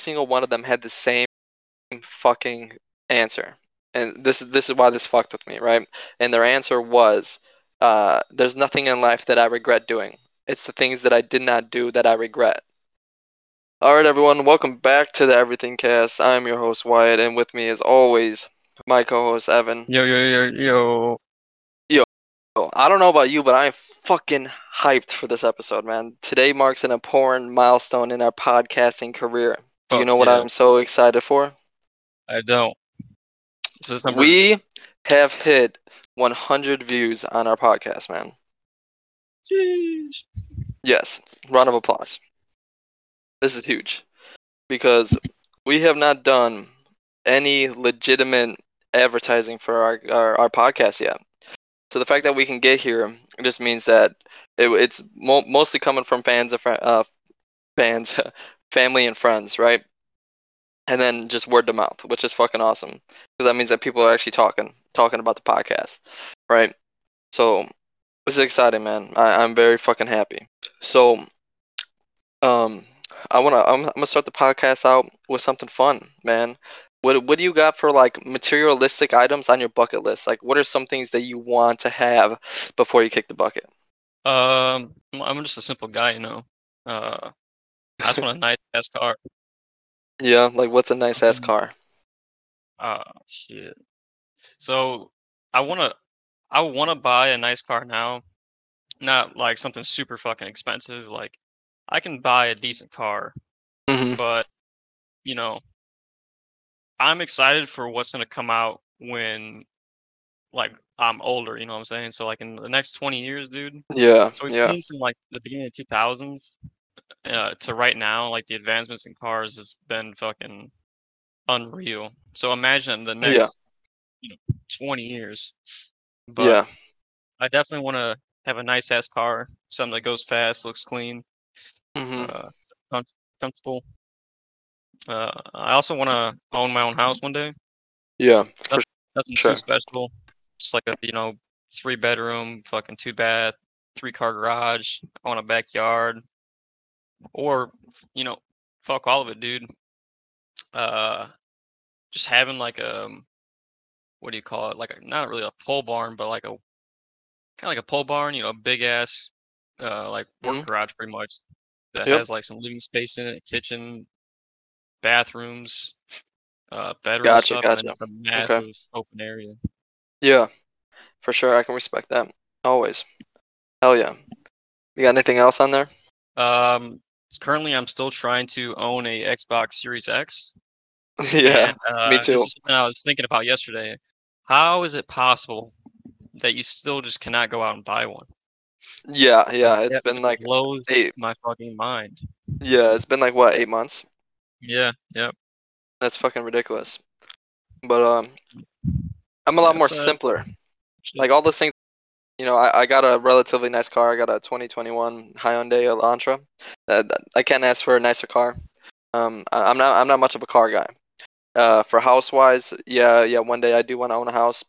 single one of them had the same fucking answer. And this is this is why this fucked with me, right? And their answer was, uh, "There's nothing in life that I regret doing. It's the things that I did not do that I regret." All right, everyone, welcome back to the Everything Cast. I'm your host Wyatt, and with me, as always, my co-host Evan. Yo yo, yo, yo, yo. I don't know about you, but I'm fucking hyped for this episode, man. Today marks an important milestone in our podcasting career. Do you know what yeah. I'm so excited for? I don't. Number. We have hit 100 views on our podcast, man. Jeez. Yes, round of applause. This is huge because we have not done any legitimate advertising for our, our, our podcast yet. So the fact that we can get here just means that it, it's mo- mostly coming from fans of uh, fans, family and friends, right? And then just word of mouth, which is fucking awesome because that means that people are actually talking talking about the podcast, right? So this is exciting, man. I, I'm very fucking happy. So, um, I wanna I'm, I'm gonna start the podcast out with something fun, man. What what do you got for like materialistic items on your bucket list? Like, what are some things that you want to have before you kick the bucket? Um, I'm just a simple guy, you know. Uh, I just want a nice ass car. Yeah, like what's a nice ass Mhm. car? Oh shit. So I wanna, I wanna buy a nice car now. Not like something super fucking expensive. Like I can buy a decent car, hmm but you know, I'm excited for what's gonna come out when, like, I'm older. You know what I'm saying? So like in the next 20 years, dude. Yeah, So we've yeah, seen from like the beginning of 2000s uh, to right now, like the advancements in cars has been fucking unreal. So imagine the Yeah. next, you know, 20 years. But yeah, I definitely want to have a nice ass car, something that goes fast, looks clean, hmm uh, com- comfortable. Uh, I also want to own my own house one day. yeah, for Nothing Sure. too special, just like a you know three bedroom, fucking two bath, three car garage on a backyard, or you know, fuck all of it, dude. Uh, just having like a what do you call it? Like a not really a pole barn, but like a kind of like a pole barn, you know, big ass, uh, like work Mhm. garage pretty much that Yep. has like some living space in it, kitchen, bathrooms, uh, bedroom Gotcha, stuff, gotcha. just a massive open area. yeah, for sure. I can respect that. Always. Hell yeah. You got anything else on there? Um, currently, I'm still trying to own a Xbox Series X. yeah, and, uh, me too. something I was thinking about yesterday. How is it possible that you still just cannot go out and buy one? Yeah, yeah. It's That been like blows eight. my fucking mind. Yeah, it's been like what eight months. Yeah, yep. That's fucking ridiculous. But um, I'm a lot Yeah, more simpler. Like all those things. You know, I, I got a relatively nice car. I got a 2021 Hyundai Elantra. Uh, I can't ask for a nicer car. Um, I, I'm not I'm not much of a car guy. Uh, for house wise, yeah, yeah. One day I do want to own a house.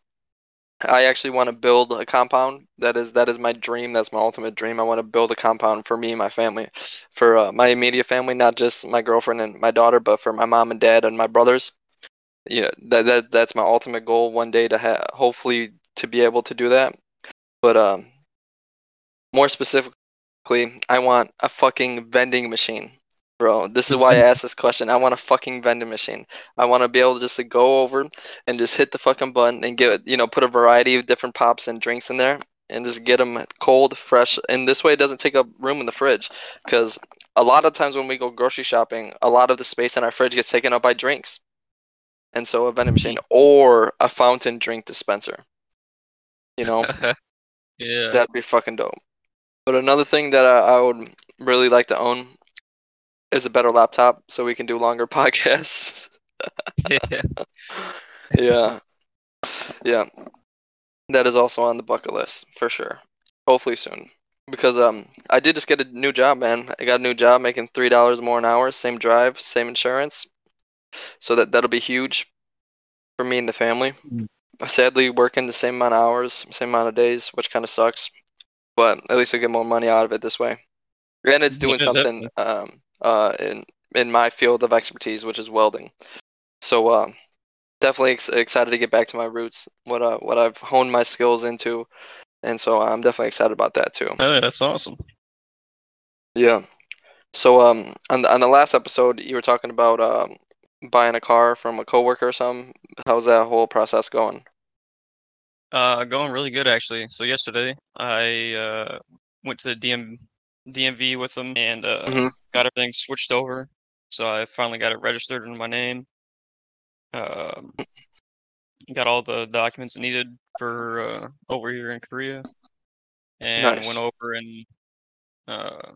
I actually want to build a compound. That is that is my dream. That's my ultimate dream. I want to build a compound for me and my family, for uh, my immediate family, not just my girlfriend and my daughter, but for my mom and dad and my brothers. Yeah, that that that's my ultimate goal. One day to have, hopefully, to be able to do that. But um, more specifically, I want a fucking vending machine, bro. This is why I asked this question. I want a fucking vending machine. I want to be able just to go over and just hit the fucking button and get you know put a variety of different pops and drinks in there and just get them cold, fresh. And this way, it doesn't take up room in the fridge because a lot of times when we go grocery shopping, a lot of the space in our fridge gets taken up by drinks. And so a vending machine or a fountain drink dispenser. You know, yeah. that'd be fucking dope. But another thing that I, I would really like to own is a better laptop so we can do longer podcasts. yeah. yeah. Yeah. That is also on the bucket list for sure. Hopefully soon. Because um I did just get a new job, man. I got a new job making three dollars more an hour, same drive, same insurance. So that that'll be huge for me and the family. Sadly working the same amount of hours, same amount of days, which kinda sucks. But at least I get more money out of it this way. And it's doing Yeah, something um uh in in my field of expertise, which is welding. So uh, definitely ex- excited to get back to my roots, what uh, what I've honed my skills into, and so I'm definitely excited about that too. Oh, that's awesome. Yeah. So um, on the, on the last episode, you were talking about um, buying a car from a coworker or something. How's that whole process going? Uh, going really good actually. So yesterday I uh went to the DM DMV with them and uh Mhm. got everything switched over. So I finally got it registered in my name. Um, got all the documents needed for uh over here in Korea, and Nice. went over and uh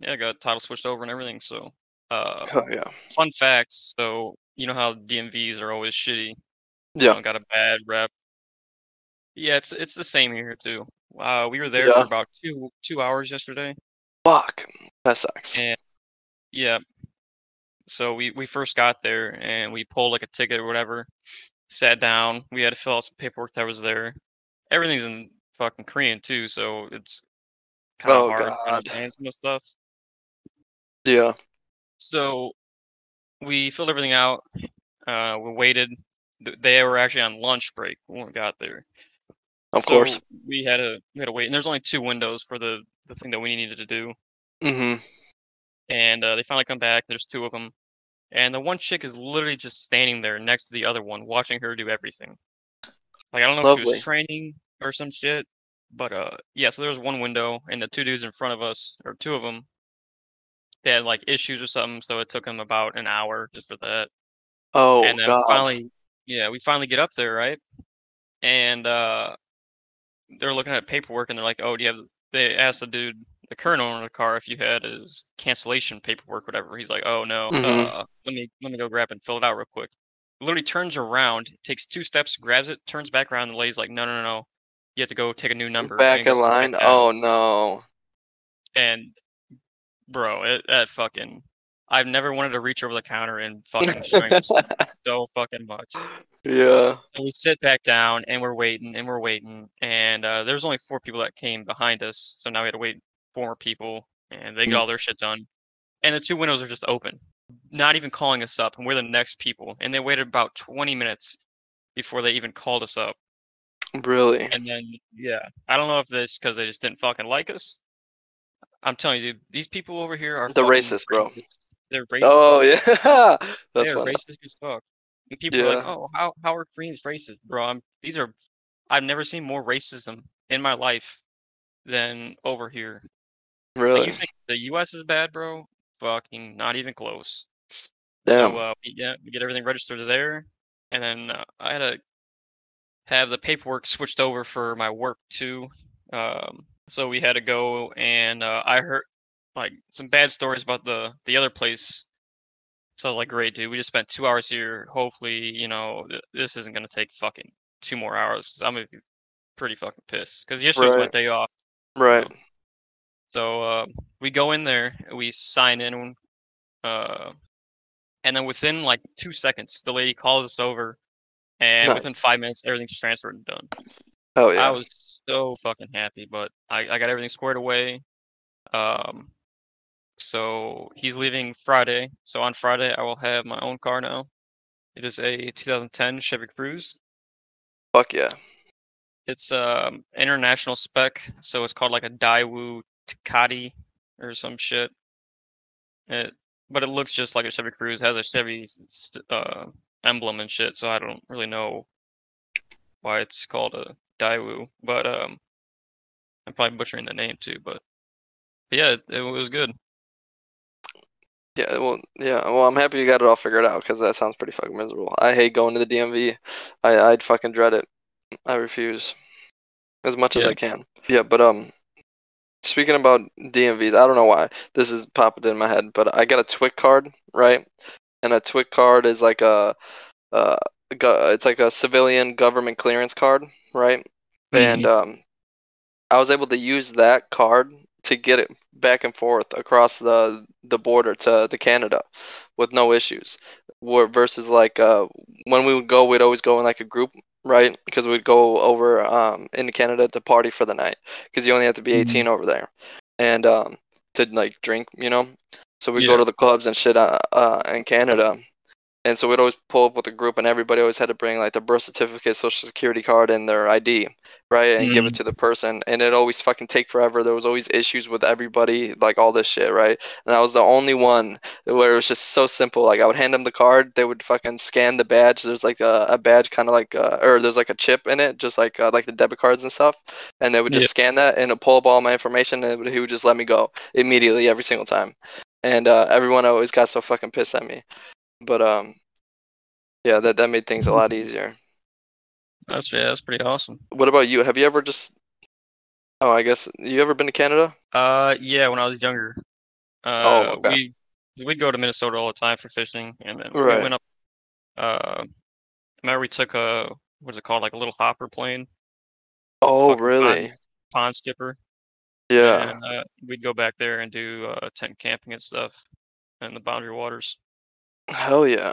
yeah, got title switched over and everything. So uh, Oh yeah. fun facts. So you know how DMVs are always shitty. you Yeah. know, got a bad rep. Yeah, it's it's the same here too. Uh, we were there Yeah. for about two two hours yesterday. Fuck. That sucks. And yeah, so we we first got there and we pulled like a ticket or whatever. Sat down. We had to fill out some paperwork that was there. Everything's in fucking Korean too, so it's kind of Oh, hard to understand some of the stuff. Yeah. So we filled everything out. Uh, we waited. They were actually on lunch break when we got there. Of So course. we had to we had to wait, and there's only two windows for the the thing that we needed to do. Mhm. And uh, they finally come back. There's two of them, and the one chick is literally just standing there next to the other one, watching her do everything. Like I don't know if she was training or some shit, but uh, yeah. So there was one window, and the two dudes in front of us, or two of them, they had like issues or something, so it took them about an hour just for that. Oh and then God. finally, yeah, we finally get up there, right? And uh, they're looking at paperwork, and they're like, "Oh, do you have?" They asked the dude, the current owner of the car, if you had his cancellation paperwork, whatever. He's like, "Oh no, Mhm. uh, let me let me go grab and fill it out real quick." Literally turns around, takes two steps, grabs it, turns back around, and the lady's like, "No, no, no, no, you have to go take a new number." Back in line. down." Oh no. and bro, it, that fucking. I've never wanted to reach over the counter and fucking strangle so fucking much. Yeah. So we sit back down and we're waiting and we're waiting, and uh, there's only four people that came behind us, so now we had to wait four more people, and they get Mm. all their shit done, and the two windows are just open, not even calling us up, and we're the next people, and they waited about 20 minutes before they even called us up, Really. and then yeah, I don't know if that's because they just didn't fucking like us. I'm telling you, dude, these people over here are They're fucking racist, bro. They're racist. Oh yeah. That's They're funny. racist as fuck. And people are like, "Oh, how how are Koreans racist, bro?" I'm, these are, I've never seen more racism in my life than over here. Like, Really. you think the U.S. is bad, bro? Fucking not even close. Damn. So uh, we, yeah, we get everything registered there, and then uh, I had to have the paperwork switched over for my work too. Um, so we had to go, and uh, I heard like some bad stories about the the other place. So I was like, great, dude. We just spent two hours here. Hopefully, you know, th- this isn't gonna take fucking two more hours. I'm gonna be pretty fucking pissed because yesterday was my Right. day off. right. So uh, we go in there, we sign in, uh, and then within like two seconds, the lady calls us over, and within five minutes, everything's transferred and done. Oh yeah. I was so fucking happy, but I, I got everything squared away. Um, so he's leaving Friday. So on Friday, I will have my own car now. It is a 2010 Chevy Cruze. Fuck yeah. It's um international spec, so it's called like a Daewoo Takati or some shit. It, but it looks just like a Chevy Cruze. Has a Chevy uh, emblem and shit. So I don't really know why it's called a Daewoo. But um, I'm probably butchering the name too. But, but yeah, it, it was good. Yeah, well, yeah, well, I'm happy you got it all figured out because that sounds pretty fucking miserable. I hate going to the DMV. I, I'd fucking dread it. I refuse as much as I can. Yeah, but um, speaking about DMVs, I don't know why this is popping in my head, but I got a TWIC card, right? And a TWIC card is like a, uh, it's like a civilian government clearance card, right? And um, I was able to use that card to get it back and forth across the the border to, to Canada with no issues. Where versus like uh, when we would go, we'd always go in like a group, right? Because we'd go over um, into Canada to party for the night because you only have to be 18 over there, and um, to like drink, you know. So we Yeah. go to the clubs and shit uh, uh, in Canada. And so we'd always pull up with a group, and everybody always had to bring like their birth certificate, social security card, and their ID, right? And give it Mhm. to the person. And it always fucking take forever. There was always issues with everybody, like all this shit, right? And I was the only one where it was just so simple. Like I would hand them the card, they would fucking scan the badge. There's like a, a badge, kind of like, uh, or there's like a chip in it, just like uh, like the debit cards and stuff. And they would just Yeah. scan that and it'd pull up all my information, and would- he would just let me go immediately every single time. And uh, everyone always got so fucking pissed at me. But um, yeah, that that made things a lot easier. That's yeah, that's pretty awesome. What about you? Have you ever just? Oh, I guess you ever been to Canada? Uh, yeah, when I was younger, uh, Oh, okay. we we'd go to Minnesota all the time for fishing, and then Right. we went up. Uh, remember we took a what's it called, like a little hopper plane, Oh, really? pond skipper, Yeah. and uh, we'd go back there and do uh, tent camping and stuff in the Boundary Waters. Hell yeah.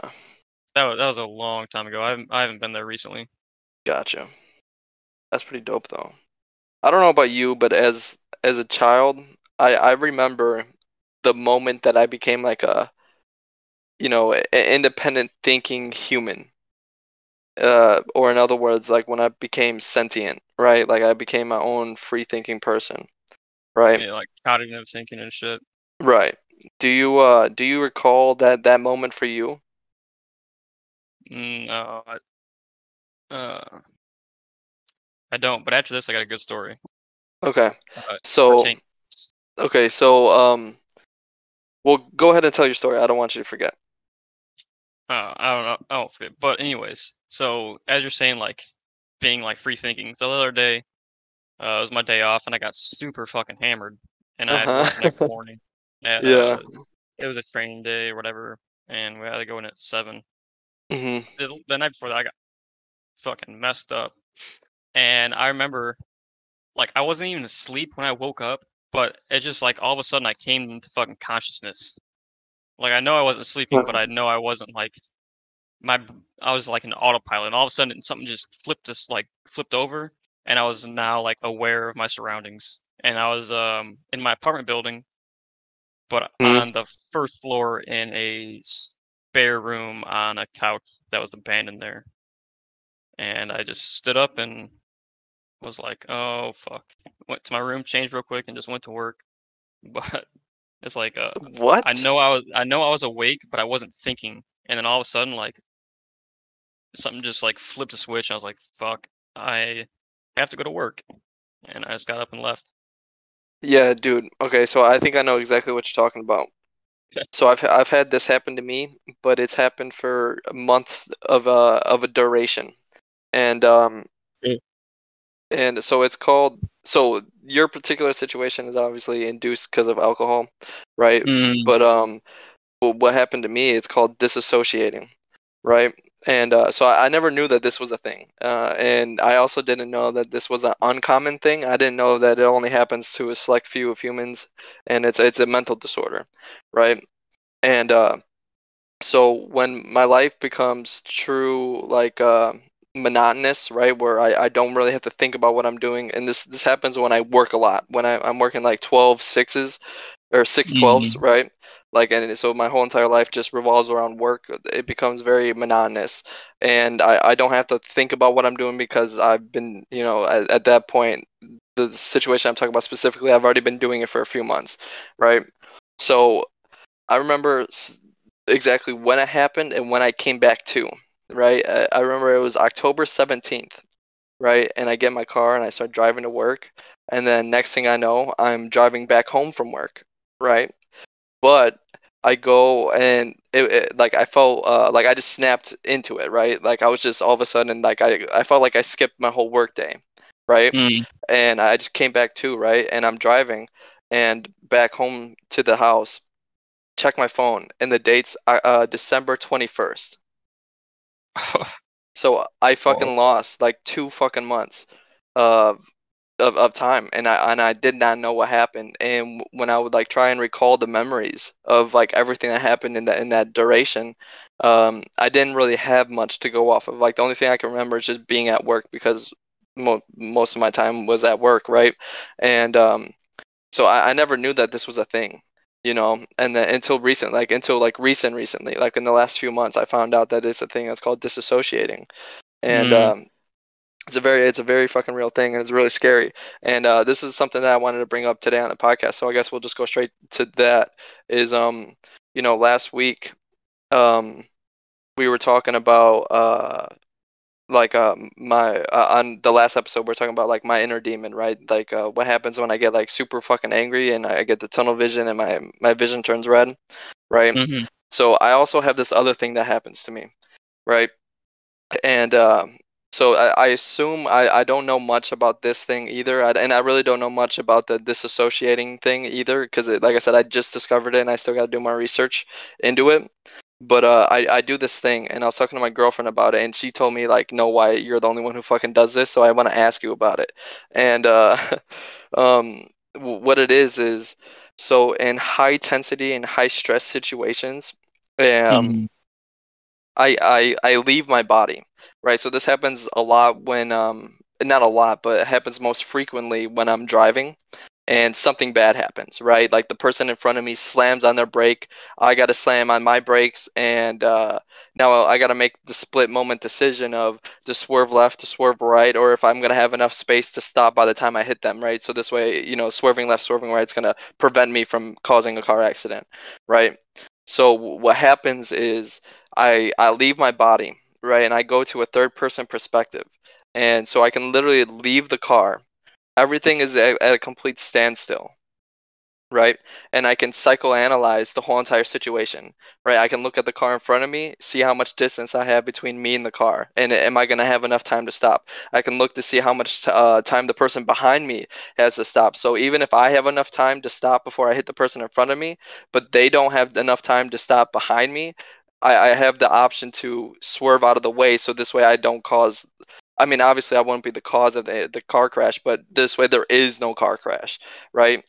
That was that was a long time ago. I haven't I haven't been there recently. Gotcha. That's pretty dope though. I don't know about you, but as as a child, I I remember the moment that I became like a you know, independent thinking human. Uh, or in other words, like when I became sentient, right? Like I became my own free thinking person, right? Yeah, like cognitive thinking and shit. Right. Do you uh do you recall that that moment for you? Mm, No, I, uh, I don't. But after this, I got a good story. Okay. Uh, So okay, so um well go ahead and tell your story. I don't want you to forget. Uh, I don't know. I won't forget. But anyways, so as you're saying, like being like free thinking. The other day, uh, it was my day off, and I got super fucking hammered, and I had Uh-huh. work next morning. And, Yeah. uh, it was a training day or whatever, and we had to go in at seven. Mhm. The, the night before that, I got fucking messed up, and I remember, like, I wasn't even asleep when I woke up, but it just like all of a sudden I came into fucking consciousness. Like I know I wasn't sleeping, but I know I wasn't like my I was like an autopilot, and all of a sudden something just flipped us like flipped over, and I was now like aware of my surroundings, and I was um in my apartment building, but Mhm. on the first floor in a spare room on a couch that was abandoned there, and I just stood up and was like, oh fuck, went to my room, changed real quick, and just went to work, but. It's like uh, What? I know I was I know I was awake, but I wasn't thinking. And then all of a sudden, like something just like flipped a switch. And I was like, "Fuck, I have to go to work," and I just got up and left. Yeah, dude. Okay, so I think I know exactly what you're talking about. Okay. So I've I've had this happen to me, but it's happened for months of a of a duration, and um, Mm. and so it's called. So your particular situation is obviously induced because of alcohol, right? But um, what happened to me? It's called disassociating, right? And uh, so I, I never knew that this was a thing, uh, and I also didn't know that this was an uncommon thing. I didn't know that it only happens to a select few of humans, and it's it's a mental disorder, right? And uh, so when my life becomes true, like uh, monotonous, right, where I, I don't really have to think about what I'm doing, and this this happens when I work a lot, when I, I'm working like 12 sixes or six twelves, right? Like, and so my whole entire life just revolves around work. It becomes very monotonous, and I, I don't have to think about what I'm doing because I've been, you know, at, at that point, the situation I'm talking about specifically, I've already been doing it for a few months, right? So I remember exactly when it happened and when I came back to, right? I, I remember it was October 17th, right? And I get my car and I start driving to work. And then next thing I know, I'm driving back home from work, right? But I go and it, it like I felt uh, like I just snapped into it, right? Like I was just all of a sudden like I I felt like I skipped my whole work day, right? Mm. and I just came back too, right? And I'm driving and back home to the house. Check my phone, and the date's uh, uh, December 21st. So I fucking lost like two fucking months of of, of time, and I and I did not know what happened. And when I would like try and recall the memories of like everything that happened in that in that duration, um, I didn't really have much to go off of. Like the only thing I can remember is just being at work because mo- most of my time was at work, right? And um, so I, I never knew that this was a thing. you know, and then until recent, like until like recent, recently, like in the last few months, I found out that it's a thing that's called disassociating, and Mm. um, it's a very it's a very fucking real thing and it's really scary. And uh, this is something that i wanted to bring up today on the podcast so i guess we'll just go straight to that is um you know last week um we were talking about uh like uh my uh, on the last episode we are talking about like my inner demon right? Like uh, what happens when i get like super fucking angry and i get the tunnel vision and my my vision turns red right? Mhm. so i also have this other thing that happens to me right? And um so I, I assume I, I don't know much about this thing either I, and i really don't know much about the disassociating thing either because like i said i just discovered it and i still got to do more research into it but uh, I, I do this thing and i was talking to my girlfriend about it and she told me like no why you're the only one who fucking does this so i want to ask you about it and uh, um, what it is is so in high intensity and high stress situations um, Mhm. I, I I leave my body, right? So this happens a lot when um not a lot, but it happens most frequently when I'm driving and something bad happens, right? Like the person in front of me slams on their brake, I got to slam on my brakes and uh now I got to make the split moment decision of to swerve left, to swerve right, or if I'm to have enough space to stop by the time I hit them, right? So this way, you know, swerving left, swerving right is to prevent me from causing a car accident, right? So what happens is I I leave my body, right, and I go to a third person perspective. And so I can literally leave the car. Everything is at, at a complete standstill, right? And I can psychoanalyze the whole entire situation, right? I can look at the car in front of me, see how much distance I have between me and the car, and am I going to have enough time to stop? I can look to see how much uh, time the person behind me has to stop. So even if I have enough time to stop before I hit the person in front of me, but they don't have enough time to stop behind me, I, I have the option to swerve out of the way so this way I don't cause I mean, obviously, I wouldn't be the cause of the, the car crash, but this way there is no car crash, right?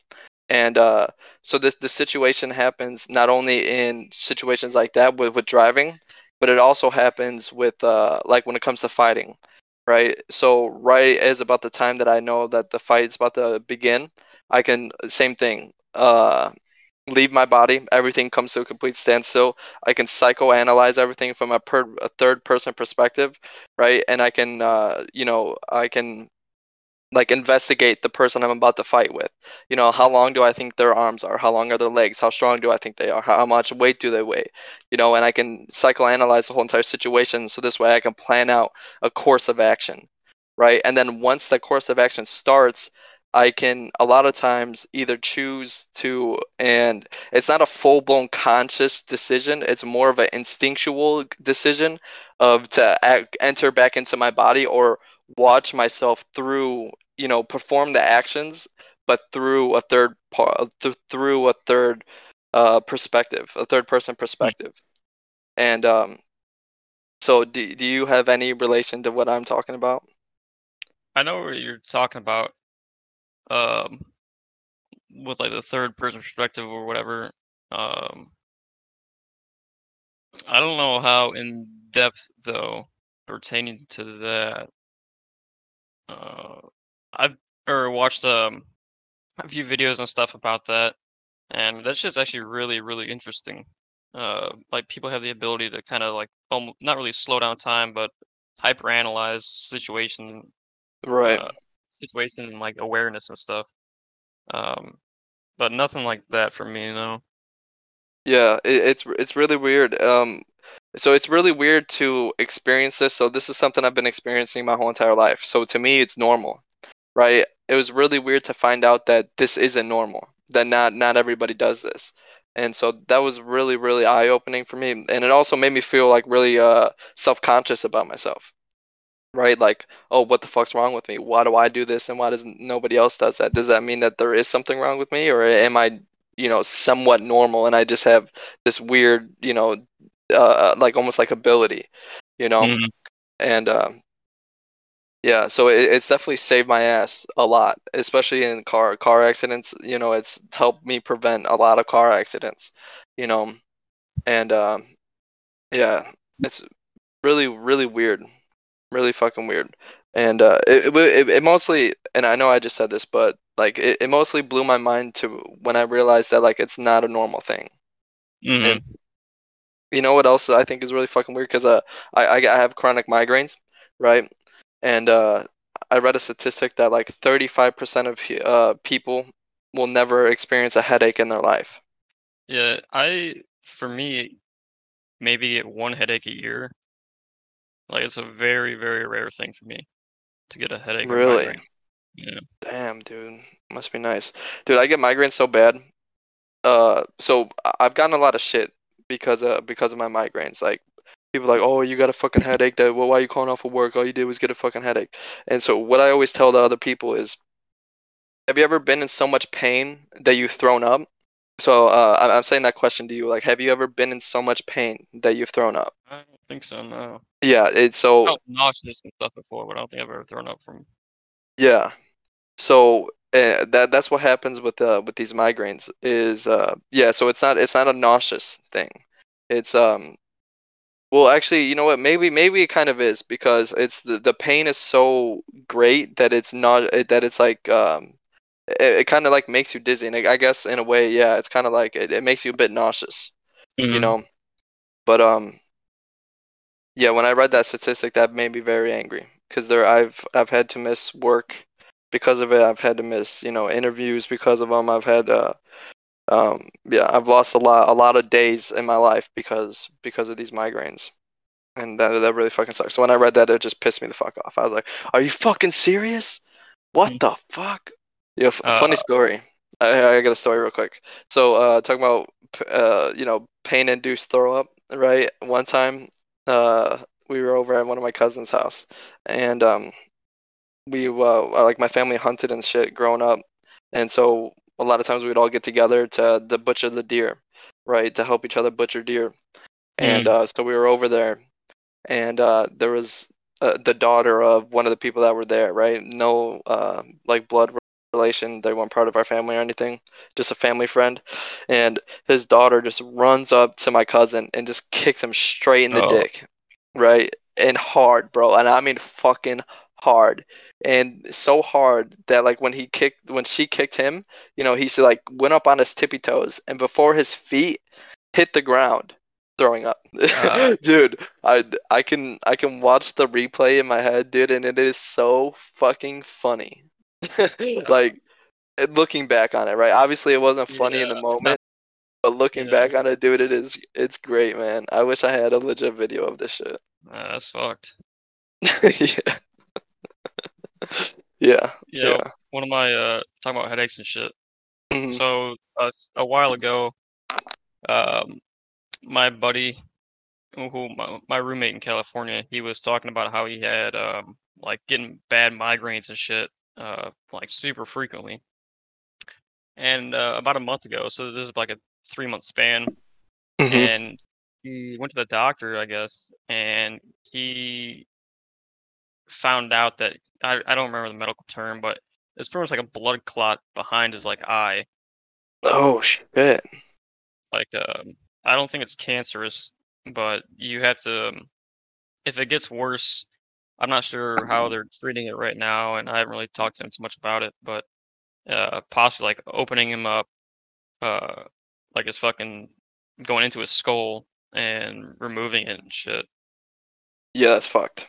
And uh, so this the situation happens not only in situations like that with, with driving, but it also happens with uh, like when it comes to fighting, right? So right as about the time that I know that the fight is about to begin, I can same thing. Uh, leave my body. Everything comes to a complete standstill. I can psychoanalyze everything from a, per, a third person perspective, right? And I can, uh, you know, I can like investigate the person I'm about to fight with. You know, how long do I think their arms are? How long are their legs? How strong do I think they are? How much weight do they weigh? You know, and I can psychoanalyze the whole entire situation so this way I can plan out a course of action, right? And then once the course of action starts, I can a lot of times either choose to, and it's not a full blown conscious decision. It's more of an instinctual decision of to act, enter back into my body or watch myself through, you know, perform the actions, but through a third part, through a third uh, perspective, a third person perspective. And um, so, do do you have any relation to what I'm talking about? I know what you're talking about. Um, with like the third person perspective or whatever. Um, I don't know how in depth though pertaining to that. Uh, I've or watched um a few videos and stuff about that, and that's just actually really really interesting. Uh, like people have the ability to kind of like um, not really slow down time, but hyper analyze situation, Right. uh, situation and like awareness and stuff. Um, but nothing like that for me, you know. Yeah, it, it's it's really weird. Um, so it's really weird to experience this. So this is something I've been experiencing my whole entire life. So to me, it's normal, right? It was really weird to find out that this isn't normal. That not not everybody does this. And so that was really really eye-opening for me, and it also made me feel like really uh self-conscious about myself. Right? Like, oh, what the fuck's wrong with me? Why do I do this and why does nobody else does that? Does that mean that there is something wrong with me or am I, you know, somewhat normal and I just have this weird, you know, uh, like almost like ability, you know? Mhm. And um, yeah, so it, it's definitely saved my ass a lot, especially in car car accidents. You know, it's helped me prevent a lot of car accidents, you know, and um, yeah, it's really really weird, really fucking weird. And uh, it, it it mostly, and I know I just said this, but like it, it mostly blew my mind to when I realized that like it's not a normal thing. Mhm. You know what else I think is really fucking weird? Because uh, I, I I have chronic migraines, right? And uh, I read a statistic that like 35% of uh people will never experience a headache in their life. Yeah, I for me maybe get one headache a year. Like it's a very very rare thing for me to get a headache Really? Yeah. Damn, dude. Must be nice. Dude, I get migraines so bad. Uh, so I've gotten a lot of shit because of because of my migraines. Like people are like, "Oh, you got a fucking headache. That well, why you calling off of work? All you did was get a fucking headache." And so what I always tell the other people is, have you ever been in so much pain that you've thrown up? So uh, I'm saying that question to you. Like, have you ever been in so much pain that you've thrown up? I don't think so. No. Yeah. It's so I nauseous and stuff before, but I don't think I've ever thrown up from. Yeah. So uh, that that's what happens with uh with these migraines is uh yeah, so it's not it's not a nauseous thing. It's um well actually, you know what? Maybe maybe it kind of is because it's the the pain is so great that it's not that it's like um it, it kind of like makes you dizzy. And I, I guess in a way, yeah, it's kind of like it, it makes you a bit nauseous, you Mhm. know. But um yeah, when I read that statistic, that made me very angry because there I've I've had to miss work because of it. I've had to miss you know interviews because of them. I've had uh um yeah I've lost a lot a lot of days in my life because because of these migraines, and that that really fucking sucks. So when I read that, it just pissed me the fuck off. I was like, "Are you fucking serious? What Hmm. the fuck?" Yeah, f- Uh, funny story. I, I got a story real quick. So uh talking about uh you know pain induced throw up, right? One time uh we were over at one of my cousin's house and um we uh like my family hunted and shit growing up and so a lot of times we'd all get together to to butcher the deer right to help each other butcher deer and Mm. uh so we were over there and uh there was uh, the daughter of one of the people that were there right no uh like blood relation they weren't part of our family or anything just a family friend. And his daughter just runs up to my cousin and just kicks him straight in the Oh. dick right? And hard bro. And i mean fucking hard. And so hard that like when he kicked when she kicked him you know he's like went up on his tippy toes and before his feet hit the ground throwing up. Ah. dude i i can i can watch the replay in my head dude and it is so fucking funny like looking back on it right obviously it wasn't funny in the Yeah. moment but looking Yeah. back on it dude it is it's great man i wish i had a legit video of this shit Uh, that's fucked. yeah yeah Yeah, Yeah. one of my uh talking about headaches and shit. Mhm. So uh, a while ago, um, my buddy, who- my, my roommate in California, he was talking about how he had um like getting bad migraines and shit, uh, like super frequently. And uh, about a month ago, so this is like a three month span, Mhm. and he went to the doctor, I guess, and he found out that I, I don't remember the medical term, but it's pretty much like a blood clot behind his like eye. oh shit Like um, I don't think it's cancerous, but you have to. Um, if it gets worse, I'm not sure how they're treating it right now, and I haven't really talked to him too much about it. But uh, possibly like opening him up, uh, like his fucking going into his skull and removing it and shit. yeah that's fucked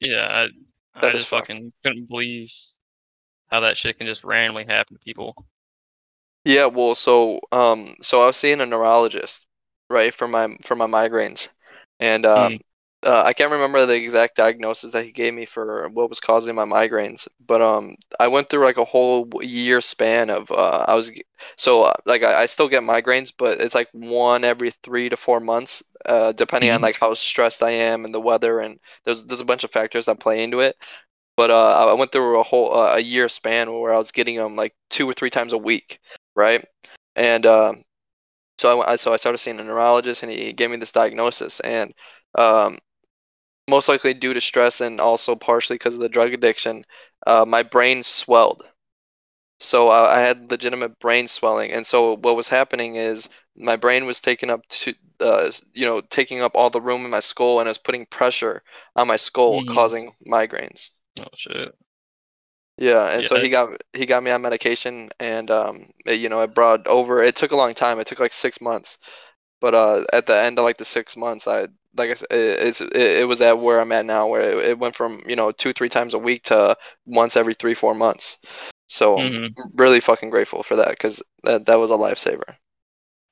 Yeah, I, I just fucking couldn't believe how that shit can just randomly happen to people. Yeah, well, so um, so I was seeing a neurologist, right, for my for my migraines, and um, Mm. Uh, I can't remember the exact diagnosis that he gave me for what was causing my migraines, but um, I went through like a whole year span of uh, I was so uh, like I, I still get migraines, but it's like one every three to four months, uh, depending on Mhm. like how stressed I am and the weather, and there's there's a bunch of factors that play into it. But uh, I went through a whole uh, a year span where I was getting them like two or three times a week, right? And um, so I, so I started seeing a neurologist, and he gave me this diagnosis, and um, most likely due to stress and also partially because of the drug addiction, uh, my brain swelled. So uh, I had legitimate brain swelling, and so what was happening is my brain was taking up to, uh, you know, taking up all the room in my skull, and it was putting pressure on my skull, Mhm. causing migraines. Oh shit. Yeah, and so he got he got me on medication, and um, it, you know, it brought over. It took a long time. It took like six months, but uh, at the end of like the six months, I like I said, it, it's it, it was at where I'm at now, where it, it went from you know two three times a week to once every three four months. So Mhm. I'm really fucking grateful for that because that that was a lifesaver.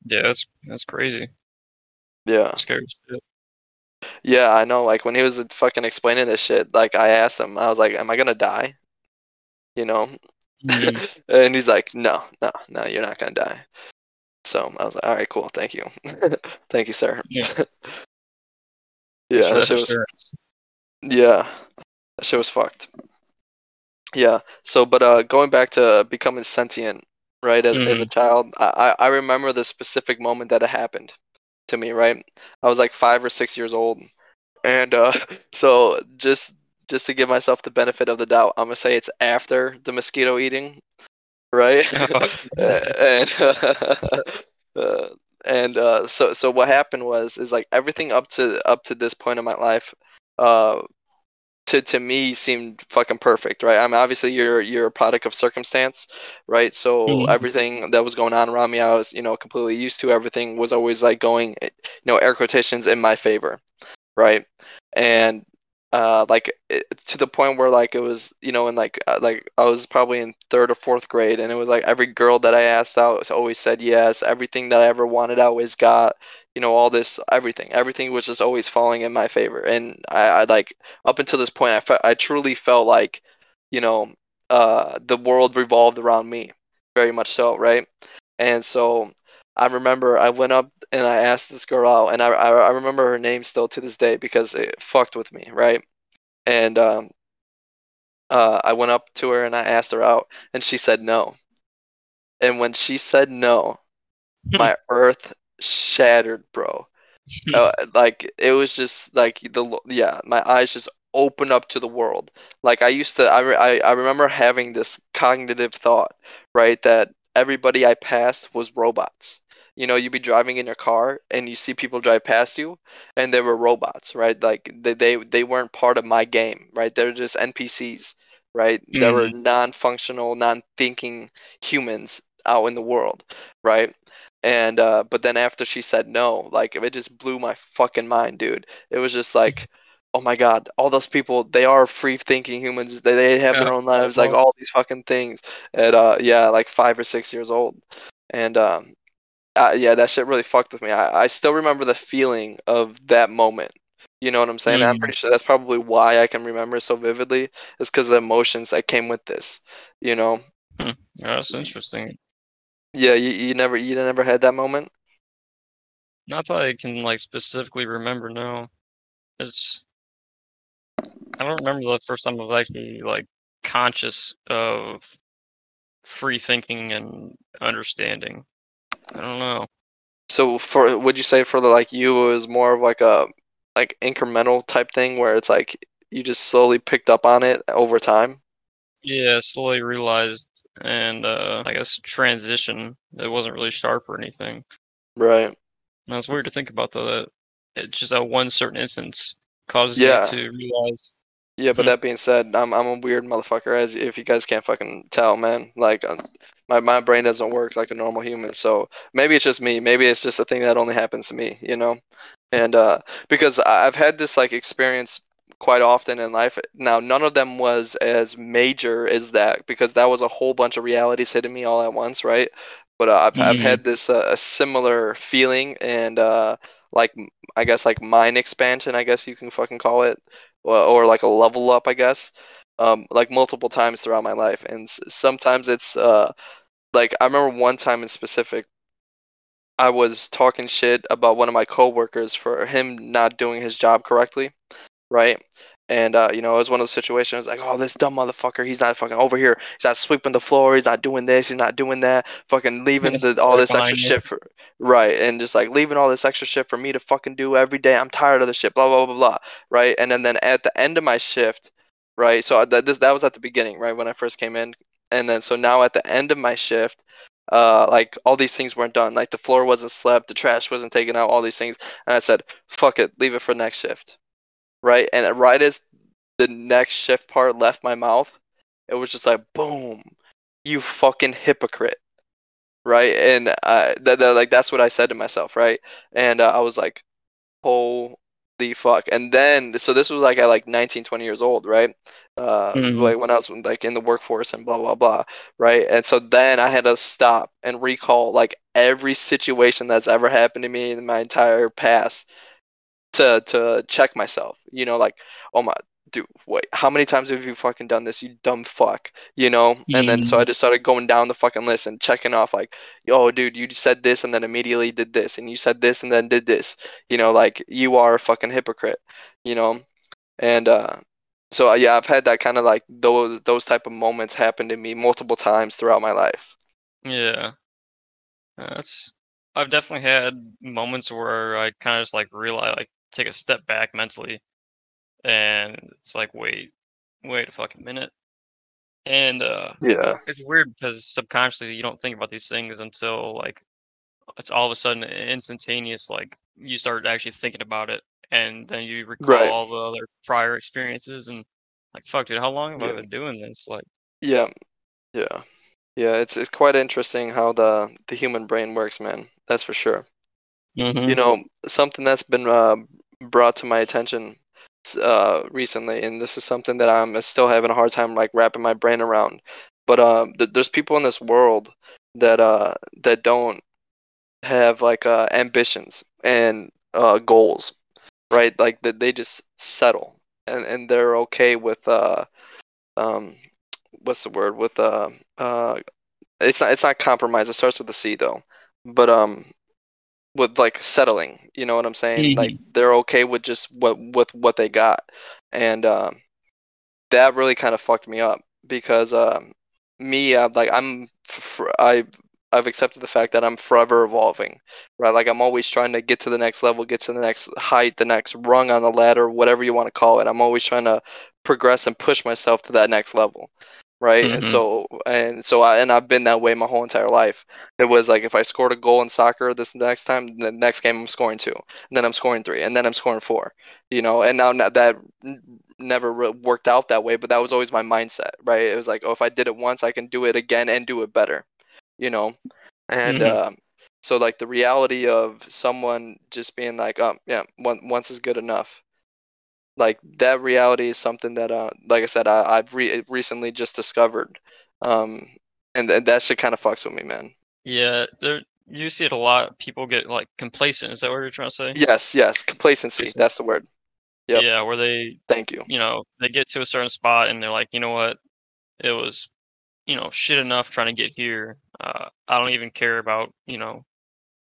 Yeah, that's that's crazy. Yeah. Scary shit. Yeah, I know. Like when he was fucking explaining this shit, like I asked him, I was like, "Am I gonna die?" You know, Mhm. and he's like, "No, no, no, you're not gonna die." So I was like, "All right, cool, thank you, thank you, sir." Yeah. yeah, that shit was, yeah, that shit was fucked. Yeah. So, but uh, going back to becoming sentient, right? As as a child, I I I remember the specific moment that it happened to me. Right, I was like five or six years old, and uh, so just just to give myself the benefit of the doubt, I'm gonna say it's after the mosquito eating, right? and uh, and uh, so so what happened was is like everything up to up to this point in my life, uh, to to me seemed fucking perfect, right? I mean, obviously you're you're a product of circumstance, right? So Mhm. everything that was going on around me, I was you know completely used to. Everything was always like going, you know, air quotations in my favor, right? And uh, like it, to the point where like it was, you know, in like uh, like I was probably in third or fourth grade, and it was like every girl that I asked out always said yes. Everything that I ever wanted, I always got. You know, all this, everything, everything was just always falling in my favor, and I, I like up until this point, I fe- I truly felt like, you know, uh, the world revolved around me, very much so, right? And so I remember I went up and I asked this girl out, and I, I, I remember her name still to this day because it fucked with me, right? And um, uh, I went up to her and I asked her out, and she said no. And when she said no, my earth shattered, bro. Uh, like it was just like the yeah, my eyes just opened up to the world. Like I used to, I re- I, I remember having this cognitive thought, right, that everybody I passed was robots. You know, you'd be driving in your car and you see people drive past you, and they were robots, right? Like they they, they weren't part of my game, right? They're just NPCs, right? They were non-functional, non-thinking humans out in the world, right? And uh, but then after she said no, like it just blew my fucking mind, dude. It was just like, oh my god, all those people, they are free thinking humans. They they have their own lives, like all these fucking things. At uh, yeah, like five or six years old, and um, uh, yeah, that shit really fucked with me. I I still remember the feeling of that moment. You know what I'm saying? I'm Mhm. pretty sure that's probably why I can remember it so vividly. Is because of the emotions that came with this. You know? Hmm. Yeah, That's interesting. Yeah, you, you never you never had that moment. Not that I can like specifically remember. No, it's I don't remember the first time I was actually like conscious of free thinking and understanding. I don't know. So for would you say for the like you it was more of like a like incremental type thing where it's like you just slowly picked up on it over time? Yeah, slowly realized and uh I guess transition. It wasn't really sharp or anything. Right. It's weird to think about though that it just that one certain instance causes you to realize. Yeah, but Hmm. that being said, I'm I'm a weird motherfucker as if you guys can't fucking tell, man. Like uh, my my brain doesn't work like a normal human. So maybe it's just me. Maybe it's just a thing that only happens to me, you know? And uh because I've had this like experience quite often in life. Now, none of them was as major as that because that was a whole bunch of realities hitting me all at once, right? But uh, I've I've Mhm. had this uh, a similar feeling and uh like I guess like mind expansion, I guess you can fucking call it or, like a level up, I guess, um, like multiple times throughout my life. And sometimes it's uh, like I remember one time in specific, I was talking shit about one of my coworkers for him not doing his job correctly, right? And uh, you know, it was one of those situations like, oh, this dumb motherfucker, he's not fucking over here. He's not sweeping the floor. He's not doing this. He's not doing that. Fucking leaving the all this extra shit for right, and just like leaving all this extra shit for me to fucking do every day. I'm tired of the shit. Blah blah blah blah. Right, and then then at the end of my shift, right. So that this that was at the beginning, right, when I first came in, and then so now at the end of my shift, uh, like all these things weren't done. Like the floor wasn't swept, the trash wasn't taken out, all these things, and I said, fuck it, leave it for next shift right? And right as the next shift part left my mouth, it was just like boom, you fucking hypocrite, right? And uh, that, that like that's what I said to myself, right? And uh, I was like, holy fuck! And then so this was like at like 19, 20 years old, right? Uh, Mhm. like when I was like in the workforce and blah blah blah, right? And so then I had to stop and recall like every situation that's ever happened to me in my entire past to to check myself. You know, like, oh my dude, wait, how many times have you fucking done this, you dumb fuck? You know? And then so I just started going down the fucking list and checking off like, yo, dude, you said this and then immediately did this, and you said this and then did this. You know, like you are a fucking hypocrite, you know? And uh so uh, yeah, I've had that kind of like those those type of moments happen to me multiple times throughout my life. Yeah. That's I've definitely had moments where I kind of just like realize like take a step back mentally and it's like wait wait a fucking minute and uh Yeah. it's weird because subconsciously you don't think about these things until like it's all of a sudden instantaneous like you start actually thinking about it and then you recall Right. all the other prior experiences and like fuck dude how long have I been doing this like Yeah. Yeah. Yeah, it's it's quite interesting how the the human brain works, man. That's for sure. Mm-hmm. You know, something that's been uh, brought to my attention uh, recently, and this is something that I'm still having a hard time like wrapping my brain around. But um, th- there's people in this world that uh that don't have like uh ambitions and uh goals, right? Like that they just settle and and they're okay with uh um what's the word with uh uh it's not it's not compromise. It starts with a C though, but um with like settling. You know what I'm saying? Like they're okay with just what with what they got, and um, that really kind of fucked me up because um, me, uh, like I'm, I I've accepted the fact that I'm forever evolving, right? Like I'm always trying to get to the next level, get to the next height, the next rung on the ladder, whatever you want to call it. I'm always trying to progress and push myself to that next level, right? And Mhm. so and so I and I've been that way my whole entire life. It was like if I scored a goal in soccer this next time, the next game I'm scoring two, and then I'm scoring three, and then I'm scoring four, you know. And now that never worked out that way, but that was always my mindset, right? It was like, oh, if I did it once, I can do it again and do it better, you know. And Mhm. um, so like the reality of someone just being like, um, yeah, one, once is good enough. Like that reality is something that, uh, like I said, I, I've re- recently just discovered, um, and, and that shit kind of fucks with me, man. Yeah, there you see it a lot. People get like complacent. Is that what you're trying to say? Yes, yes, complacency. That's the word. Yep. Yeah, where they, Thank you. you know, they get to a certain spot and they're like, you know what, it was, you know, shit enough trying to get here. Uh, I don't even care about, you know,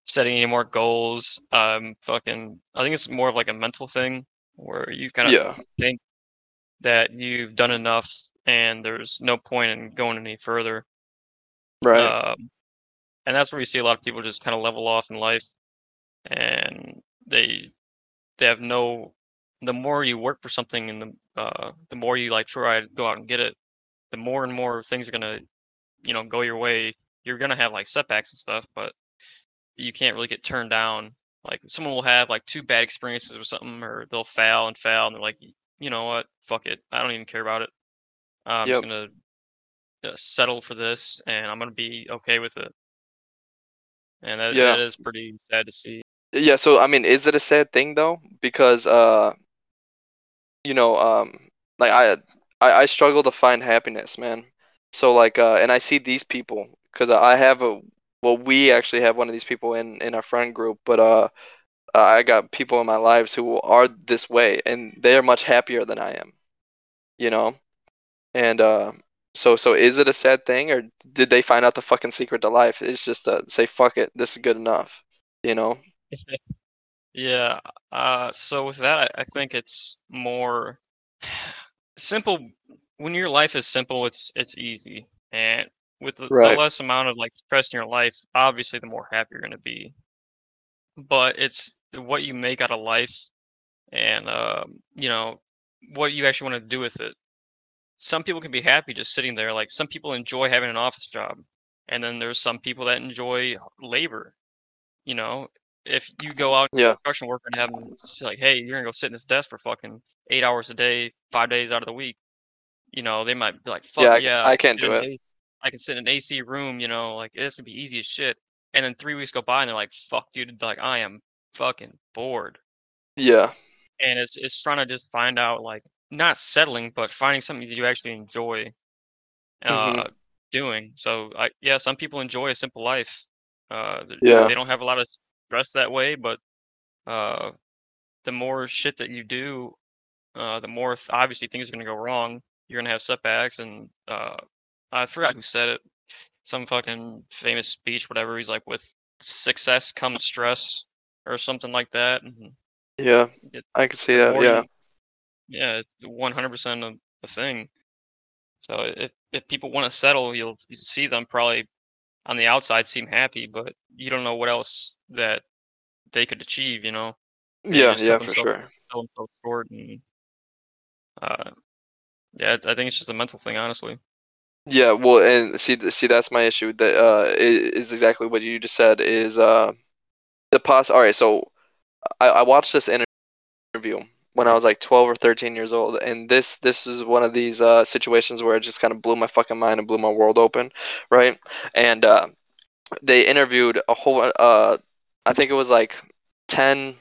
setting any more goals. Um, fucking, I think it's more of like a mental thing where you kind of Yeah. think that you've done enough and there's no point in going any further. Right. Um, and that's where you see a lot of people just kind of level off in life, and they they have no. The more you work for something, and the uh, the more you like try to go out and get it, the more and more things are gonna, you know, go your way. You're gonna have like setbacks and stuff, but you can't really get turned down. Like someone will have like two bad experiences with something, or they'll fail and fail, and they're like, you know what, fuck it, I don't even care about it. I'm just gonna uh, settle for this, and I'm gonna be okay with it. And that Yeah. that is pretty sad to see. Yeah, so I mean, is it a sad thing though? Because uh, you know, um, like I, I, I struggle to find happiness, man. So like, uh, and I see these people because I have a, well, we actually have one of these people in in our friend group, but uh, I got people in my lives who are this way, and they are much happier than I am, you know. And uh, so so is it a sad thing, or did they find out the fucking secret to life? It's just to say, fuck it, this is good enough, you know? Yeah. Uh, so with that, I, I think it's more simple. When your life is simple, it's it's easy, and with the, the less amount of like stress in your life, obviously, the more happy you're gonna be. But it's what you make out of life, and um, you know what you actually want to do with it. Some people can be happy just sitting there. Like some people enjoy having an office job, and then there's some people that enjoy labor. You know, if you go out Yeah. construction worker and have them say like, "Hey, you're gonna go sit in this desk for fucking eight hours a day, five days out of the week," you know, they might be like, "Fuck Yeah, I- yeah, I can't do it. AC I can sit in an AC room, you know, like this would be easy as shit." And then three weeks go by, and they're like, "Fuck, dude, like I am fucking bored." Yeah. And it's it's trying to just find out like not settling, but finding something that you actually enjoy Mhm. uh, doing. So I yeah, some people enjoy a simple life. Uh, Yeah. they don't have a lot of stress that way, but uh, the more shit that you do, uh, the more th- obviously things are gonna go wrong. You're gonna have setbacks, and uh, I forgot who said it. Some fucking famous speech, whatever. He's like, with success comes stress, or something like that. And Yeah. it, I can see that. Yeah. yeah, it's 100% a, a thing. So if if people want to settle, you'll you see them probably on the outside seem happy, but you don't know what else that they could achieve. You know, Yeah. Yeah. For sure. sell themselves short, and uh, yeah, I think it's just a mental thing, honestly. Yeah, well, and see, see, that's my issue. That uh, is exactly what you just said. Is uh, the poss. All right, so I, I watched this interview when I was like 12 or 13 years old, and this this is one of these uh situations where it just kind of blew my fucking mind and blew my world open, right? And uh, they interviewed a whole uh, I think it was like 10,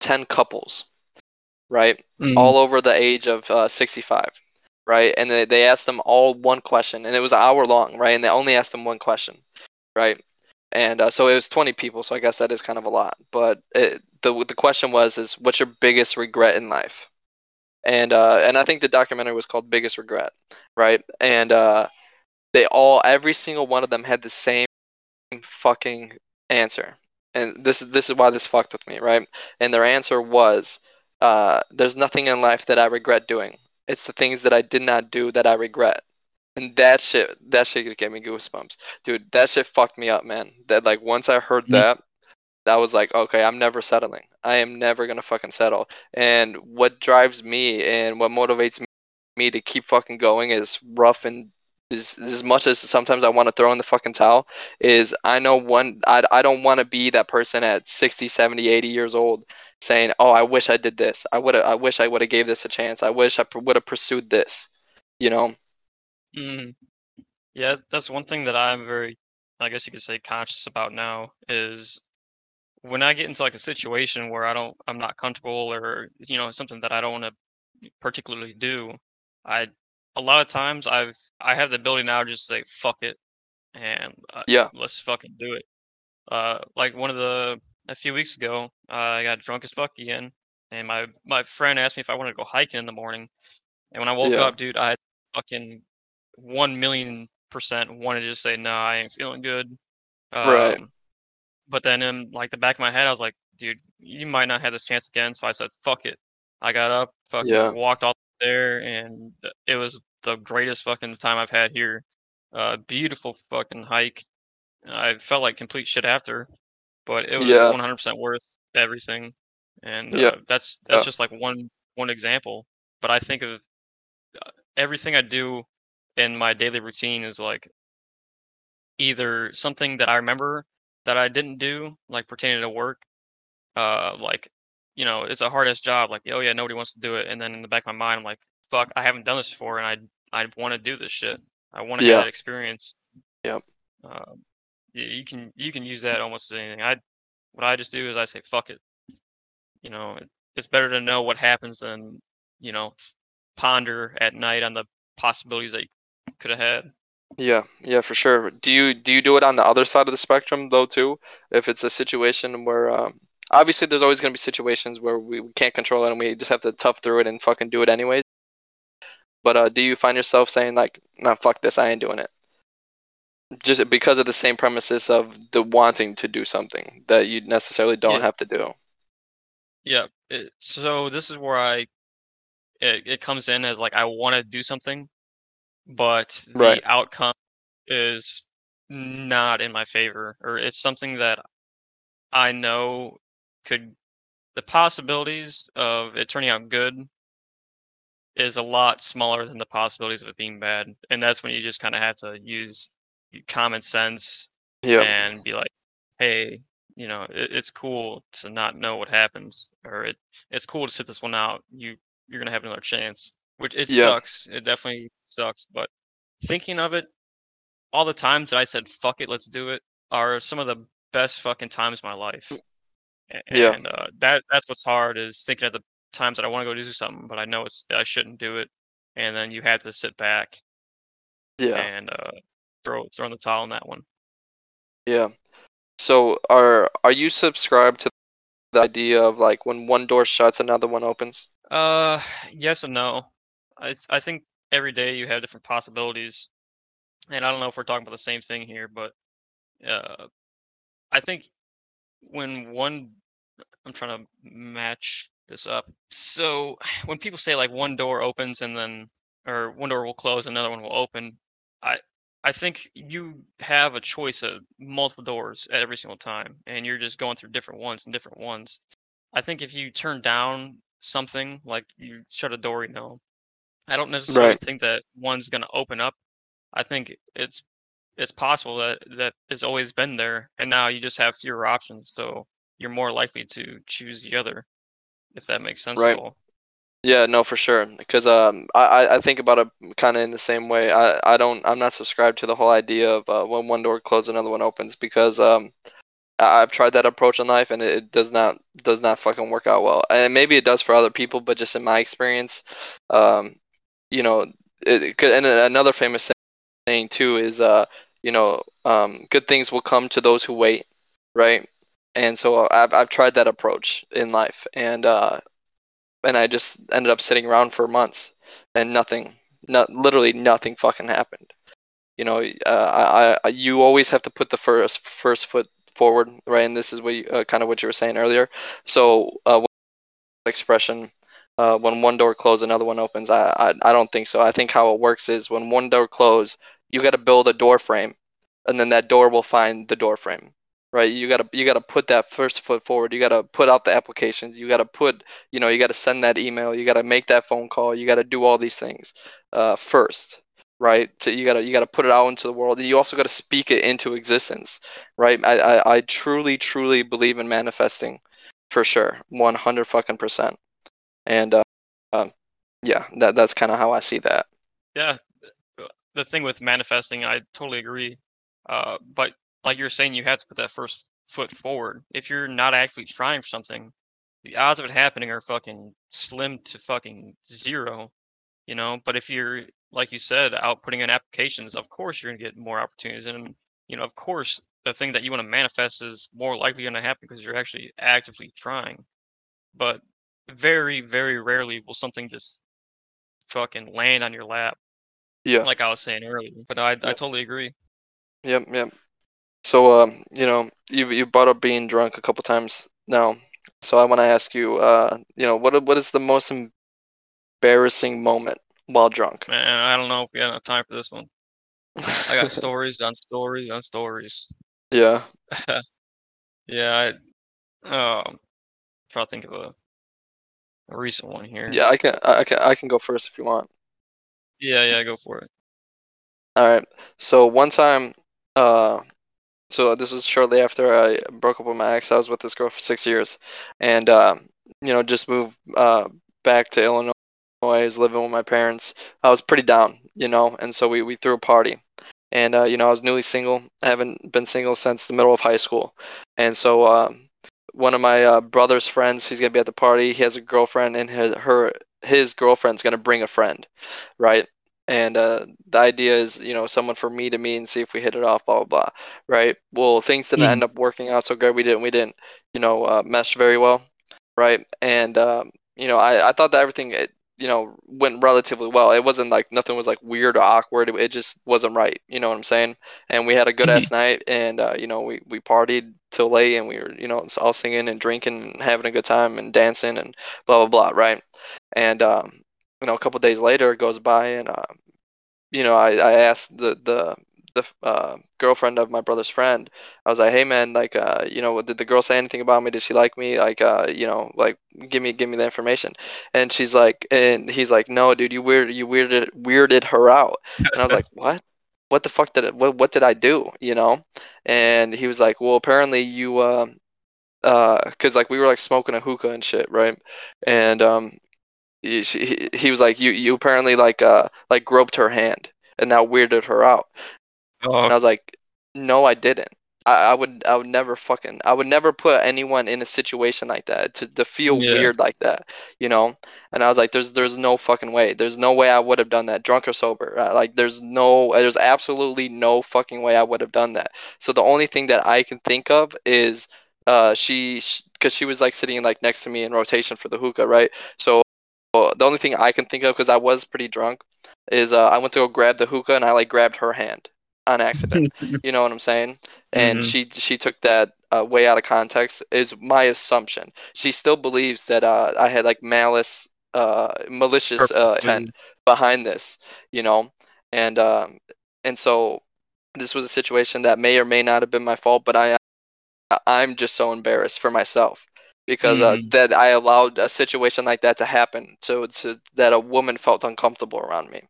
10 couples, right? all over the age of uh, 65 right? And they, they asked them all one question and it was an hour long right? And they only asked them one question right? And uh, so it was 20 people so i guess that is kind of a lot. But it, the, the question was is what's your biggest regret in life? And uh, and i think the documentary was called biggest regret right? And uh, they all every single one of them had the same fucking answer. And this is this is why this fucked with me right? And their answer was uh, there's nothing in life that I regret doing. It's the things that I did not do that I regret. And that shit, that shit gave me goosebumps, dude. That shit fucked me up, man. That like once I heard Mhm. that, that was like, okay, I'm never settling. I am never gonna fucking settle. And what drives me and what motivates me to keep fucking going is rough and as, as much as sometimes I want to throw in the fucking towel is I know one I, I don't want to be that person at 60 70 80 years old saying, "Oh, I wish I did this. I would. I wish I would have gave this a chance. I wish I would have pursued this." You know? Mm. Yeah, that's- that's one thing that I'm very, I guess you could say, conscious about now is when I get into like a situation where I don't, I'm not comfortable, or you know, something that I don't want to particularly do. I, a lot of times I've, I have the ability now to just say fuck it, and uh, Yeah. let's fucking do it. Uh, like one of the a few weeks ago, uh, I got drunk as fuck again, and my my friend asked me if I wanted to go hiking in the morning, and when I woke Yeah. up, dude, I fucking one million percent wanted to just say no, I ain't feeling good. Right. Um, But then in like the back of my head, I was like, dude, you might not have this chance again. So I said, fuck it. I got up, fucking Yeah. walked all there, and it was the greatest fucking time I've had here. Uh, beautiful fucking hike. I felt like complete shit after, but it was Yeah. 100% worth everything. And Yeah. uh, that's that's Yeah. just like one one example. But I think of uh, everything I do in my daily routine is like either something that I remember that I didn't do, like pertaining to work. Uh, like you know, it's a hard ass job. Like, oh yeah, nobody wants to do it. And then in the back of my mind, I'm like, fuck, I haven't done this before, and I I want to do this shit. I want to Yeah. have that experience. Yep. Um, you, you can you can use that almost as anything. I what I just do is I say fuck it. You know, it, it's better to know what happens than you know ponder at night on the possibilities that you could have had. Yeah. Yeah. For sure. Do you do you do it on the other side of the spectrum though too? If it's a situation where um, obviously there's always gonna be situations where we, we can't control it and we just have to tough through it and fucking do it anyways. But uh, do you find yourself saying like, "Nah, fuck this, I ain't doing it," just because of the same premises of the wanting to do something that you necessarily don't Yeah. have to do? Yeah. It, so this is where I it, it comes in as like I want to do something, but the Right. outcome is not in my favor, or it's something that I know could the possibilities of it turning out good is a lot smaller than the possibilities of it being bad, and that's when you just kind of have to use common sense Yeah. and be like, hey, you know, it, it's cool to not know what happens, or it it's cool to sit this one out. You you're gonna have another chance. which it Yeah. sucks. It definitely sucks. But thinking of it, all the times that I said "fuck it, let's do it" are some of the best fucking times of my life. A- Yeah. And uh, that that's what's hard is thinking of the times that I want to go do something, but I know it's I shouldn't do it, and then you have to sit back Yeah. and uh, throw throw in the towel on that one. Yeah. So are are you subscribed to the idea of like when one door shuts, another one opens? Uh, yes and no. I th- I think every day you have different possibilities, and I don't know if we're talking about the same thing here, but uh, I think when one, I'm trying to match this up. So when people say like one door opens and then, or one door will close, another one will open, I I think you have a choice of multiple doors at every single time, and you're just going through different ones and different ones. I think if you turn down something like you shut a door, you know, I don't necessarily Right. think that one's going to open up. I think it's it's possible that that has always been there, and now you just have fewer options, so you're more likely to choose the other, if that makes sense Right. at all. Yeah, no, for sure. Because um, I I- think about it kind of in the same way. I I don't I'm not subscribed to the whole idea of uh, when one door closes, another one opens because um I've tried that approach in life and it, does not does not fucking work out well. And maybe it does for other people, but just in my experience, um, you know, it, and another famous saying too is uh, you know, um, good things will come to those who wait, right? And so I've I've tried that approach in life, and uh, and I just ended up sitting around for months, and nothing, not literally nothing fucking happened. You know, uh, I, I you always have to put the first first foot forward, right? And this is what you, uh, kind of what you were saying earlier. So uh, expression. Uh, when one door closes, another one opens. I, I I don't think so. I think how it works is when one door closes, you got to build a door frame, and then that door will find the door frame, right? You gotta you gotta put that first foot forward. You gotta put out the applications. You gotta put you know you gotta send that email. You gotta make that phone call. You gotta do all these things uh, first, right? So you gotta you gotta put it out into the world. You also gotta speak it into existence, right? I I, I truly truly believe in manifesting, for sure, one hundred fucking percent. And uh, um, yeah, that that's kind of how I see that. Yeah, the thing with manifesting, I totally agree. Uh, but like you're saying, you have to put that first foot forward. If you're not actually trying for something, the odds of it happening are fucking slim to fucking zero, you know. But if you're, like you said, out putting in applications, of course you're gonna get more opportunities, and you know, of course, the thing that you want to manifest is more likely gonna happen because you're actually actively trying. But very, very rarely will something just fucking land on your lap Yeah. like I was saying earlier. But I I totally agree. Yep. Yep. So um, you know, you've you brought up being drunk a couple times now. So I want to ask you, uh, you know, what what is the most embarrassing moment while drunk? Man, I don't know if we got enough time for this one. I got stories on stories on stories. Yeah. Yeah, I um try to think of a, a recent one here. Yeah. I can I can I can go first if you want. Yeah, yeah, go for it. All right. So one time, uh, so this is shortly after I broke up with my ex. I was with this girl for six years, and um, you know, just moved uh back to Illinois. I was living with my parents. I was pretty down, you know, and so we we threw a party, and uh, you know, I was newly single. I haven't been single since the middle of high school, and so um, one of my uh, brother's friends, he's gonna be at the party. He has a girlfriend, and his her his girlfriend's gonna bring a friend, right? And uh, the idea is, you know, someone for me to meet and see if we hit it off, blah blah blah, right? Well, things didn't Mhm. end up working out so good. We didn't we didn't, you know, uh, mesh very well, right? And um, you know, I I thought that everything, it, you know, went relatively well. It wasn't like nothing was like weird or awkward. It, it just wasn't right. You know what I'm saying? And we had a good ass night, and uh, you know, we we partied till late, and we were, you know, all singing and drinking and having a good time and dancing and blah blah blah, right? And um, you know, a couple days later it goes by, and uh, you know, I, I asked the the the uh, girlfriend of my brother's friend. I was like, "Hey, man, like, uh, you know, did the girl say anything about me? Did she like me? Like, uh, you know, like, give me give me the information." And she's like, and he's like, "No, dude, you weird you weirded weirded her out." And I was like, "What? What the fuck did it, what what did I do? You know?" And he was like, "Well, apparently you um uh, cause like we were like smoking a hookah and shit, right? And um, he, she, he was like, you you apparently like uh like groped her hand, and that weirded her out. Oh, And I was like, no, I didn't. I, I would I would never fucking I would never put anyone in a situation like that to, to feel Yeah. weird like that, you know. And I was like, there's there's no fucking way. There's no way I would have done that, drunk or sober. Uh, Like there's no there's absolutely no fucking way I would have done that. So the only thing that I can think of is uh she because she was like sitting like next to me in rotation for the hookah, right? So the only thing I can think of because I was pretty drunk is uh, I went to go grab the hookah and I like grabbed her hand on accident. You know what I'm saying? And Mhm. she she took that uh, way out of context. Is my assumption. She still believes that uh, I had like malice, uh, malicious uh, intent behind this. You know, and um, and so this was a situation that may or may not have been my fault, but I I'm just so embarrassed for myself because uh, Mhm. that I allowed a situation like that to happen, so that a woman felt uncomfortable around me,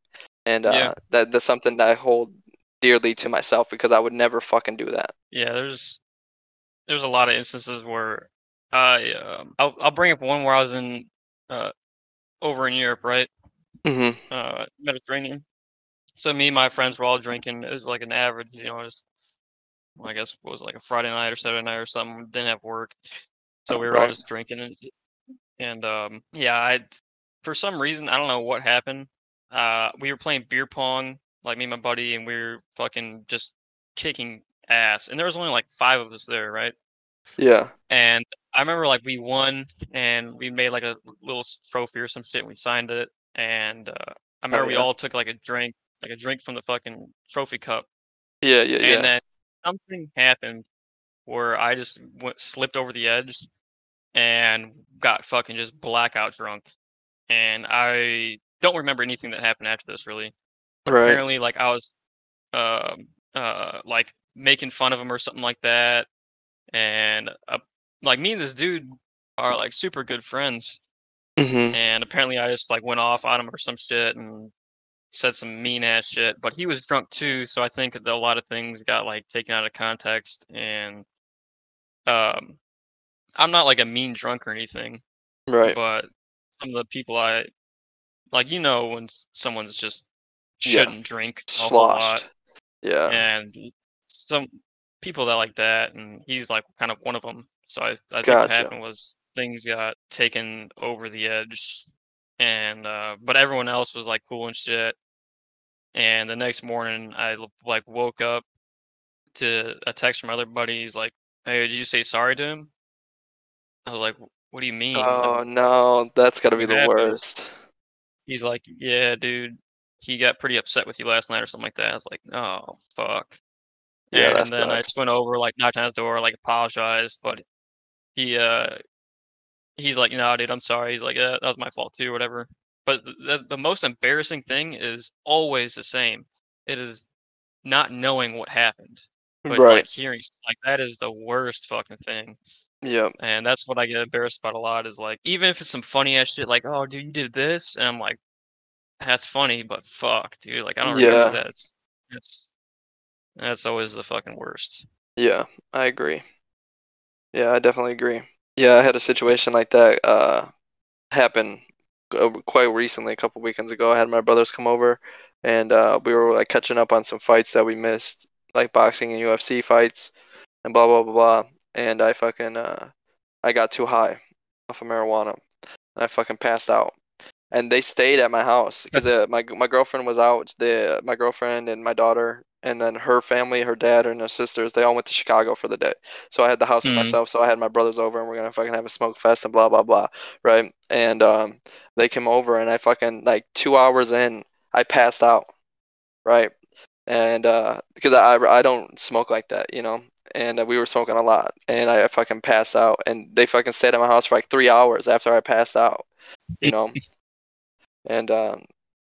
and uh, Yeah. that that's something that I hold dearly to myself because I would never fucking do that. yeah, there's there's a lot of instances where I um, I'll I'll bring up one where I was in uh over in Europe, right? hmm Uh, Mediterranean. So me and my friends were all drinking. It was like an average, you know, just well, I guess what was like a Friday night or Saturday night or something. Didn't have work, so we were all Right. just drinking and and um yeah, I for some reason I don't know what happened. Uh, we were playing beer pong, like me and my buddy, and we were fucking just kicking ass. And there was only like five of us there, right? Yeah. And I remember like we won and we made like a little trophy or some shit. And we signed it, and uh, I remember we yeah. all took like a drink, like a drink from the fucking trophy cup. Yeah. Yeah. And Yeah. And then something happened where I just went slipped over the edge and got fucking just blackout drunk. And I don't remember anything that happened after this really. But Right. apparently, like I was, um, uh, like making fun of him or something like that. And uh, like me and this dude are like super good friends. hmm And apparently, I just like went off on him or some shit and said some mean ass shit. But he was drunk too, so I think that a lot of things got like taken out of context. And um, I'm not like a mean drunk or anything, Right. but some of the people I like, you know, when s- someone's just Yeah. shouldn't drink a whole lot, Sloshed. Yeah. and some people that like that, and he's like kind of one of them. So I, I think what Gotcha. happened was things got taken over the edge, and uh, but everyone else was like cool and shit. And the next morning, I l- like woke up to a text from other buddies like, "Hey, did you say sorry to him?" I was like, "What do you mean?" Like, Oh no, that's gotta be the happened? worst. He's like, "Yeah, dude, he got pretty upset with you last night or something like that." I was like, "Oh, fuck." Yeah, and then I just went over, like knocked on his door, like apologized, but he uh he's like, "No, dude, I'm sorry." He's like, "Yeah, that was my fault too, whatever." But the, the the most embarrassing thing is always the same. It is not knowing what happened, but Right. like hearing like that is the worst fucking thing. Yep. And that's what I get embarrassed about a lot is like even if it's some funny ass shit like, "Oh, dude, you did this," and I'm like, "That's funny, but fuck, dude, like I don't Yeah. remember that." It's that's that's always the fucking worst. Yeah, I agree. Yeah, I definitely agree. Yeah, I had a situation like that uh happen uh, quite recently, a couple weekends ago. I had my brothers come over and uh we were like catching up on some fights that we missed, like boxing and UFC fights and blah blah blah blah. And I fucking uh I got too high off of marijuana and I fucking passed out. And they stayed at my house because uh, my my girlfriend was out. The my girlfriend and my daughter, and then her family, her dad and her sisters, they all went to Chicago for the day. So I had the house to Mhm. myself. So I had my brothers over, and we're gonna fucking have a smoke fest and blah blah blah, right? And um, they came over, and I fucking like two hours in, I passed out, right? And uh, because I I don't smoke like that, you know. And uh, we were smoking a lot, and I fucking passed out, and they fucking stayed at my house for like three hours after I passed out, you know. and um,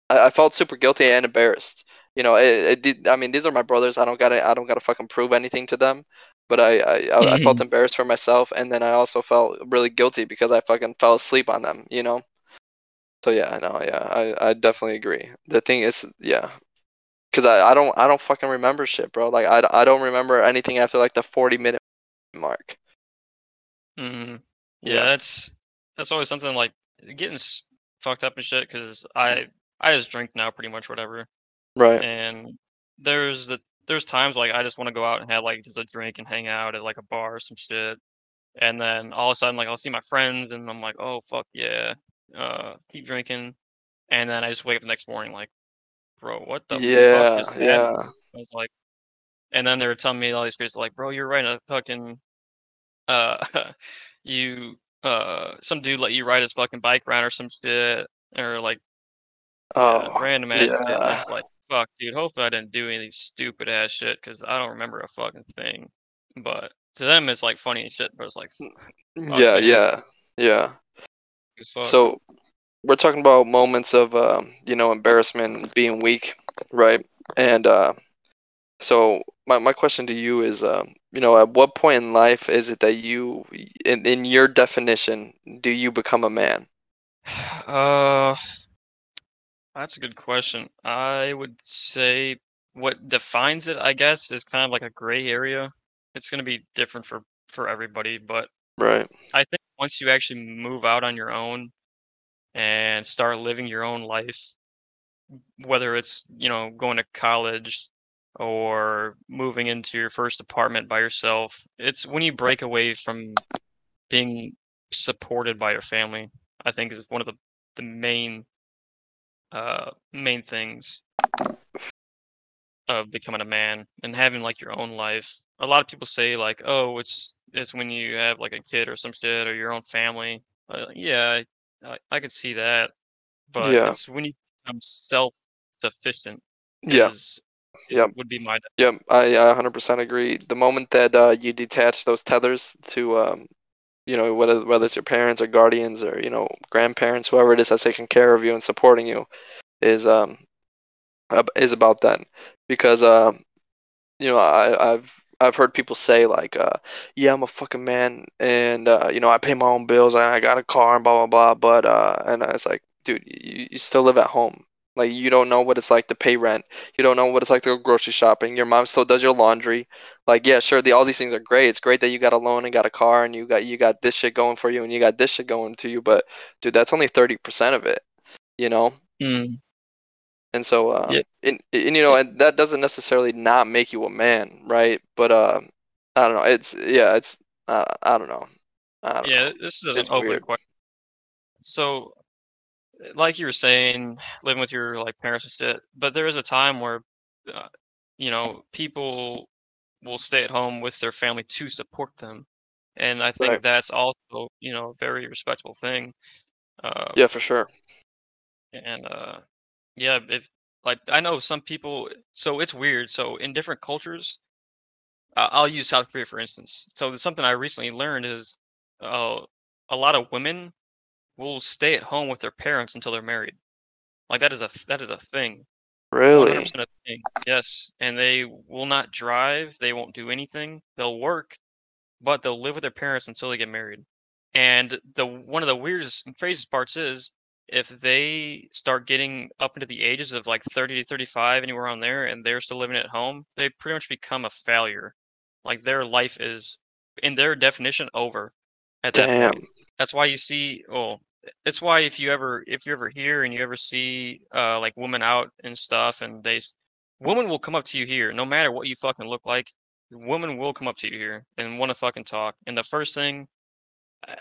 I, I felt super guilty and embarrassed. You know, it, it did. I mean, these are my brothers. I don't gotta. I don't gotta fucking prove anything to them. But I, I, I, I felt Mhm. embarrassed for myself, and then I also felt really guilty because I fucking fell asleep on them. You know. So yeah, no, yeah, I, I definitely agree. The thing is, yeah, because I, I don't, I don't fucking remember shit, bro. Like I, I don't remember anything after like the forty minute mark. Mhm. Yeah, Yeah. that's that's always something like getting fucked up and shit because I I just drink now pretty much whatever. Right. And there's the there's times like I just want to go out and have like just a drink and hang out at like a bar or some shit. And then all of a sudden like I'll see my friends and I'm like, oh fuck yeah. Uh keep drinking. And then I just wake up the next morning like, bro, what the fuck Yeah, just yeah. happened? I was like and then they were telling me all these crazy like, bro, you're right a fucking uh you uh some dude let you ride his fucking bike around or some shit or like yeah, Oh, random ass shit. And yeah. it's like, fuck, dude. Hopefully, I didn't do any of these stupid ass shit because I don't remember a fucking thing. But to them, it's like funny and shit. But it's like, fuck, Yeah, man. yeah. Yeah. So we're talking about moments of um, you know, embarrassment being weak, right? And uh so my, my question to you is um, you know, at what point in life is it that you in, in your definition do you become a man? uh, that's a good question. I would say what defines it, I guess, is kind of like a gray area. It's gonna be different for for everybody, but Right. I think once you actually move out on your own and start living your own life, whether it's, you know, going to college or moving into your first apartment by yourself, it's when you break away from being supported by your family, I think is one of the, the main uh main things of becoming a man and having like your own life. A lot of people say like, "Oh, it's it's when you have like a kid or some shit or your own family." Uh, yeah, I, I could see that, but Yeah. it's when you become self-sufficient Yeah. is is Yep. would be my Yep. I, I 100% agree. The moment that uh, you detach those tethers to um, you know, whether whether it's your parents or guardians or, you know, grandparents, whoever it is that's taking care of you and supporting you is um is about that. Because um you know, I, I've I've heard people say like, uh, yeah, I'm a fucking man, and uh, you know, I pay my own bills, and I got a car, and blah blah blah. But uh, and it's like, dude, you, you still live at home. Like you don't know what it's like to pay rent. You don't know what it's like to go grocery shopping. Your mom still does your laundry. Like, yeah, sure, the all these things are great. It's great that you got a loan and got a car, and you got you got this shit going for you, and you got this shit going to you. But dude, that's only 30% of it, you know? Mm, And so, uh, yeah, and, and you know, and that doesn't necessarily not make you a man, right? But uh, I don't know. It's yeah, it's uh, I don't know. I don't yeah. know. This is an It's open weird. question. So, like you were saying, living with your like parents and shit, but there is a time where, uh, you know, people will stay at home with their family to support them, and I think Right. that's also you know a very respectable thing. Uh, Yeah, for sure. and uh, yeah, if like I know some people, so it's weird. So in different cultures, uh, I'll use South Korea for instance. So something I recently learned is, uh, a lot of women will stay at home with their parents until they're married. Like that is a that is a thing. Really? a thing. Yes, and they will not drive, they won't do anything. They'll work, but they'll live with their parents until they get married. And the one of the weirdest and craziest parts is if they start getting up into the ages of like 30 to 35 anywhere on there and they're still living at home, they pretty much become a failure. Like their life is in their definition over at that Damn. point. That's why you see oh it's why if you ever if you're ever here and you ever see uh like women out and stuff and they women will come up to you here no matter what you fucking look like women will come up to you here and want to fucking talk and the first thing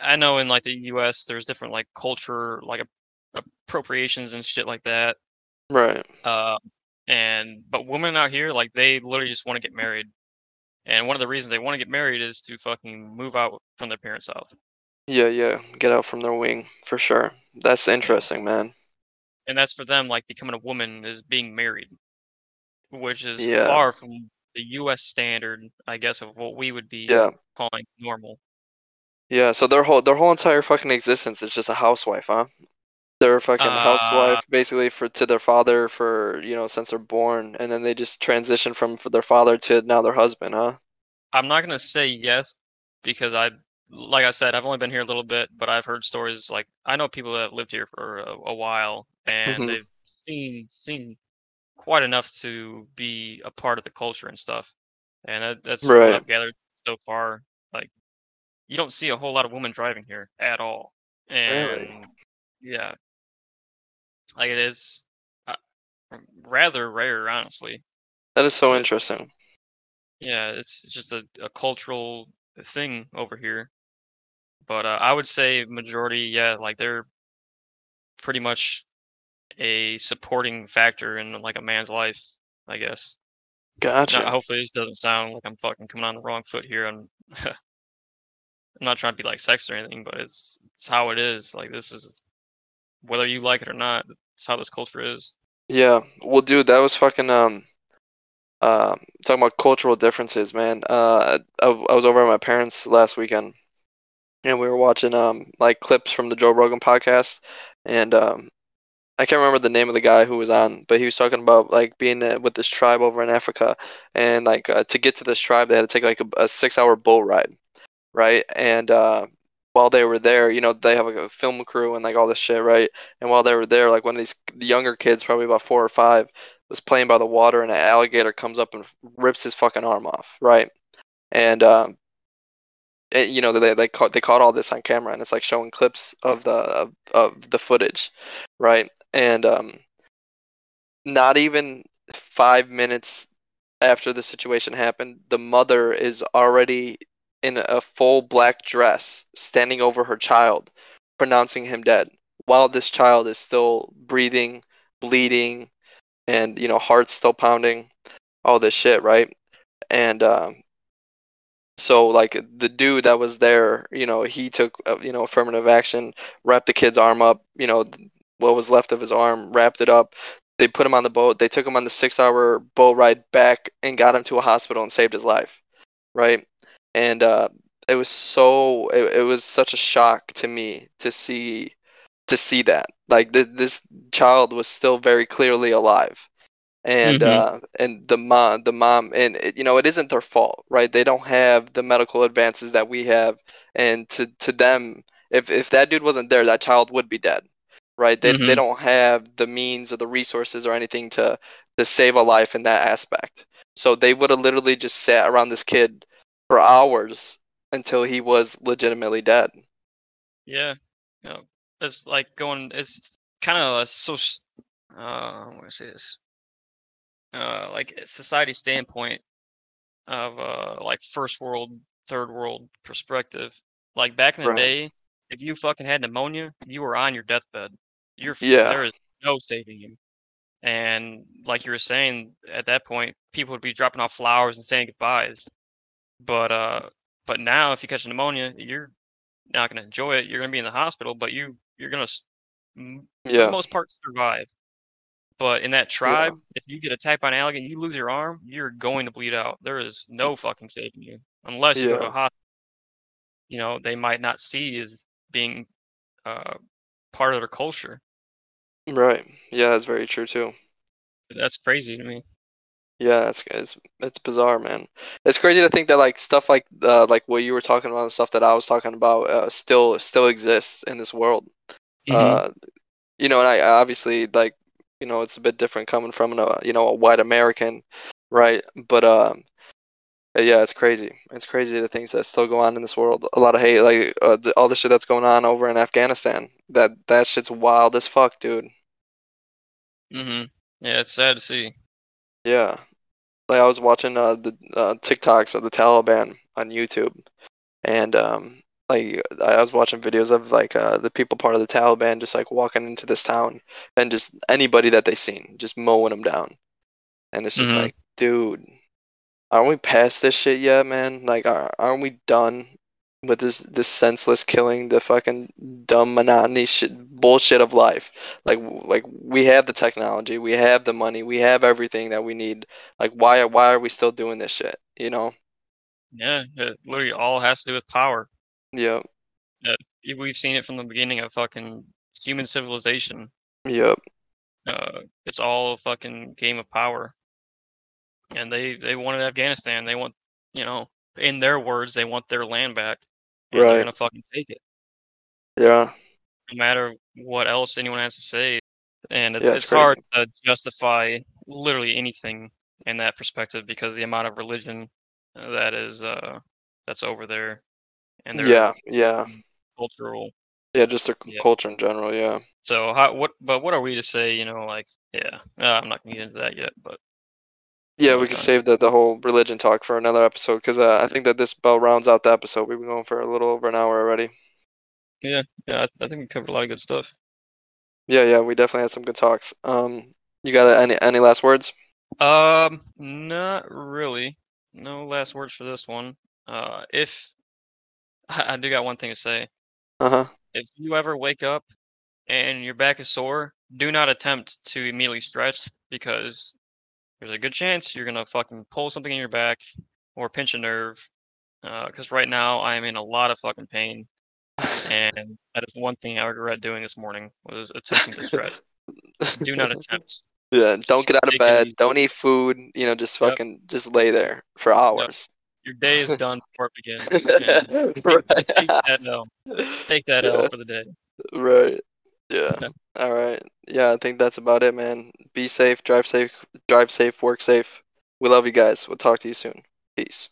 I know in like the US there's different like culture like ap- appropriations and shit like that Right. uh and but women out here like they literally just want to get married and one of the reasons they want to get married is to fucking move out from their parents' house Yeah, yeah. Get out from their wing for sure. That's interesting, man. and that's for them like becoming a woman is being married which is Yeah. far from the US standard I guess of what we would be Yeah. calling normal Yeah. So their whole their whole entire fucking existence is just a housewife, huh? They're a fucking uh housewife basically for to their father for, you know, since they're born, and then they just transition from for their father to now their husband, huh? I'm not gonna say yes because I, like I said, I've only been here a little bit, but I've heard stories like I know people that have lived here for a, a while and hmm they've seen seen quite enough to be a part of the culture and stuff. And that, that's what Right. I've gathered so far. Like you don't see a whole lot of women driving here at all. Really? And yeah, Like it is uh, rather rare, honestly. That is so So- interesting. Yeah, it's just a, a cultural thing over here. But uh, I would say majority, yeah, like they're pretty much a supporting factor in like a man's life, I guess. Gotcha. Now, hopefully this doesn't sound like I'm fucking coming on the wrong foot here. I'm, I'm not trying to be like sex or anything, but it's it's how it is. Like this is whether you like it or not, it's how this culture is. Yeah. Well, dude, that was fucking um uh talking about cultural differences, man. Uh I, I was over at my parents last weekend and we were watching um like clips from the Joe Rogan podcast and um I can't remember the name of the guy who was on, but he was talking about like being uh, with this tribe over in Africa and like uh, to get to this tribe they had to take like a, a 6-hour boat ride, right? And uh while they were there, you know, they have like a film crew and like all this shit, right? And while they were there, like one of these younger kids, probably about four or five, was playing by the water, and an alligator comes up and rips his fucking arm off, right? And um, it, you know, they they caught they caught all this on camera, and it's like showing clips of the of, of the footage, right? And um, not even five minutes after the situation happened, the mother is already in a full black dress, standing over her child, pronouncing him dead, while this child is still breathing, bleeding, and you know, heart's still pounding, all this shit, right? And um, so like the dude that was there, you know, he took uh, you know affirmative action, wrapped the kid's arm up, you know, what was left of his arm, wrapped it up. They put him on the boat. They took him on the six-hour boat ride back and got him to a hospital and saved his life, right? And uh, it was so it, it was such a shock to me to see to see that. Like th- this child was still very clearly alive. And Mhm. uh and the mom the mom and it, you know it isn't their fault right? They don't have the medical advances that we have. And to to them if if that dude wasn't there that child would be dead right? They, they Mhm. don't have the means or the resources or anything to to save a life in that aspect. So they would have literally just sat around this kid for hours until he was legitimately dead Yeah, you know, it's like going. It's kind of a so. s- Uh, I want to say this. Uh, like society standpoint of uh, like first world, third world perspective. Like back in the Right. day, if you fucking had pneumonia, you were on your deathbed. You're Yeah. there is no saving you. And like you were saying, at that point, people would be dropping off flowers and saying goodbyes. But uh, but now if you catch pneumonia, you're not gonna enjoy it. You're gonna be in the hospital, but you you're gonna s- m- for yeah the most part survive. But in that tribe, if you get attacked by an alligator and you lose your arm, you're going to bleed out. There is no fucking saving you unless you go to a hospital. You know they might not see as being uh, part of their culture. right yeah that's very true too That's crazy to me. Yeah, it's it's it's bizarre, man. It's crazy to think that like stuff like uh like what you were talking about and stuff that I was talking about uh still still exists in this world. Mhm. Uh, you know, and I obviously like you know it's a bit different coming from a you know a white American, right? But um, yeah, it's crazy. It's crazy the things that still go on in this world. A lot of hate, like uh, the, all the shit that's going on over in Afghanistan. That that shit's wild as fuck, dude. Mhm. Yeah, it's sad to see. Yeah. Like I was watching uh, the uh, TikToks of the Taliban on YouTube, and um, like I was watching videos of like uh, the people part of the Taliban just like walking into this town and just anybody that they seen just mowing them down, and it's just Mhm. like, dude, aren't we past this shit yet, man? Like, are, aren't we done with this this senseless killing, the fucking dumb monotony shit bullshit of life? Like, like we have the technology, we have the money, we have everything that we need. Like, why why are we still doing this shit? You know? Yeah, it literally all has to do with power. Yep. Y- We've seen it from the beginning of fucking human civilization. Yep. Uh, it's all a fucking game of power. And they they wanted Afghanistan. They want, you know, in their words, they want their land back, and Right. they're gonna fucking take it, Yeah. no matter what else anyone has to say. And it's Yeah, it's it's hard to justify literally anything in that perspective because the amount of religion that is uh that's over there, and their Yeah. Yeah. cultural Yeah. Just their Yeah. culture in general. Yeah. So how what but what are we to say? You know, like yeah, uh, I'm not gonna get into that yet, but Yeah, we can save the, the whole religion talk for another episode because uh, I think that this bell rounds out the episode. We've been going for a little over an hour already. yeah, I, I think we covered a lot of good stuff. Yeah, yeah, we definitely had some good talks. Um, you got any any last words? Um, not really. No last words for this one. Uh, if I, I do got one thing to say. Uh huh. If you ever wake up and your back is sore, do not attempt to immediately stretch because there's a good chance you're gonna fucking pull something in your back or pinch a nerve. Uh, because right now I am in a lot of fucking pain, and that is one thing I regret doing this morning was attempting to stretch. Do not attempt. Yeah, don't Just get out of bed. Don't eat food. You know, just Yep. fucking just lay there for hours. Your day is done before it begins. and take, right. take that L. Take that L Yeah, for the day. right. Yeah. Yeah. All right. Yeah, I think that's about it, man. Be safe, drive safe, drive safe, work safe. We love you guys. We'll talk to you soon. Peace.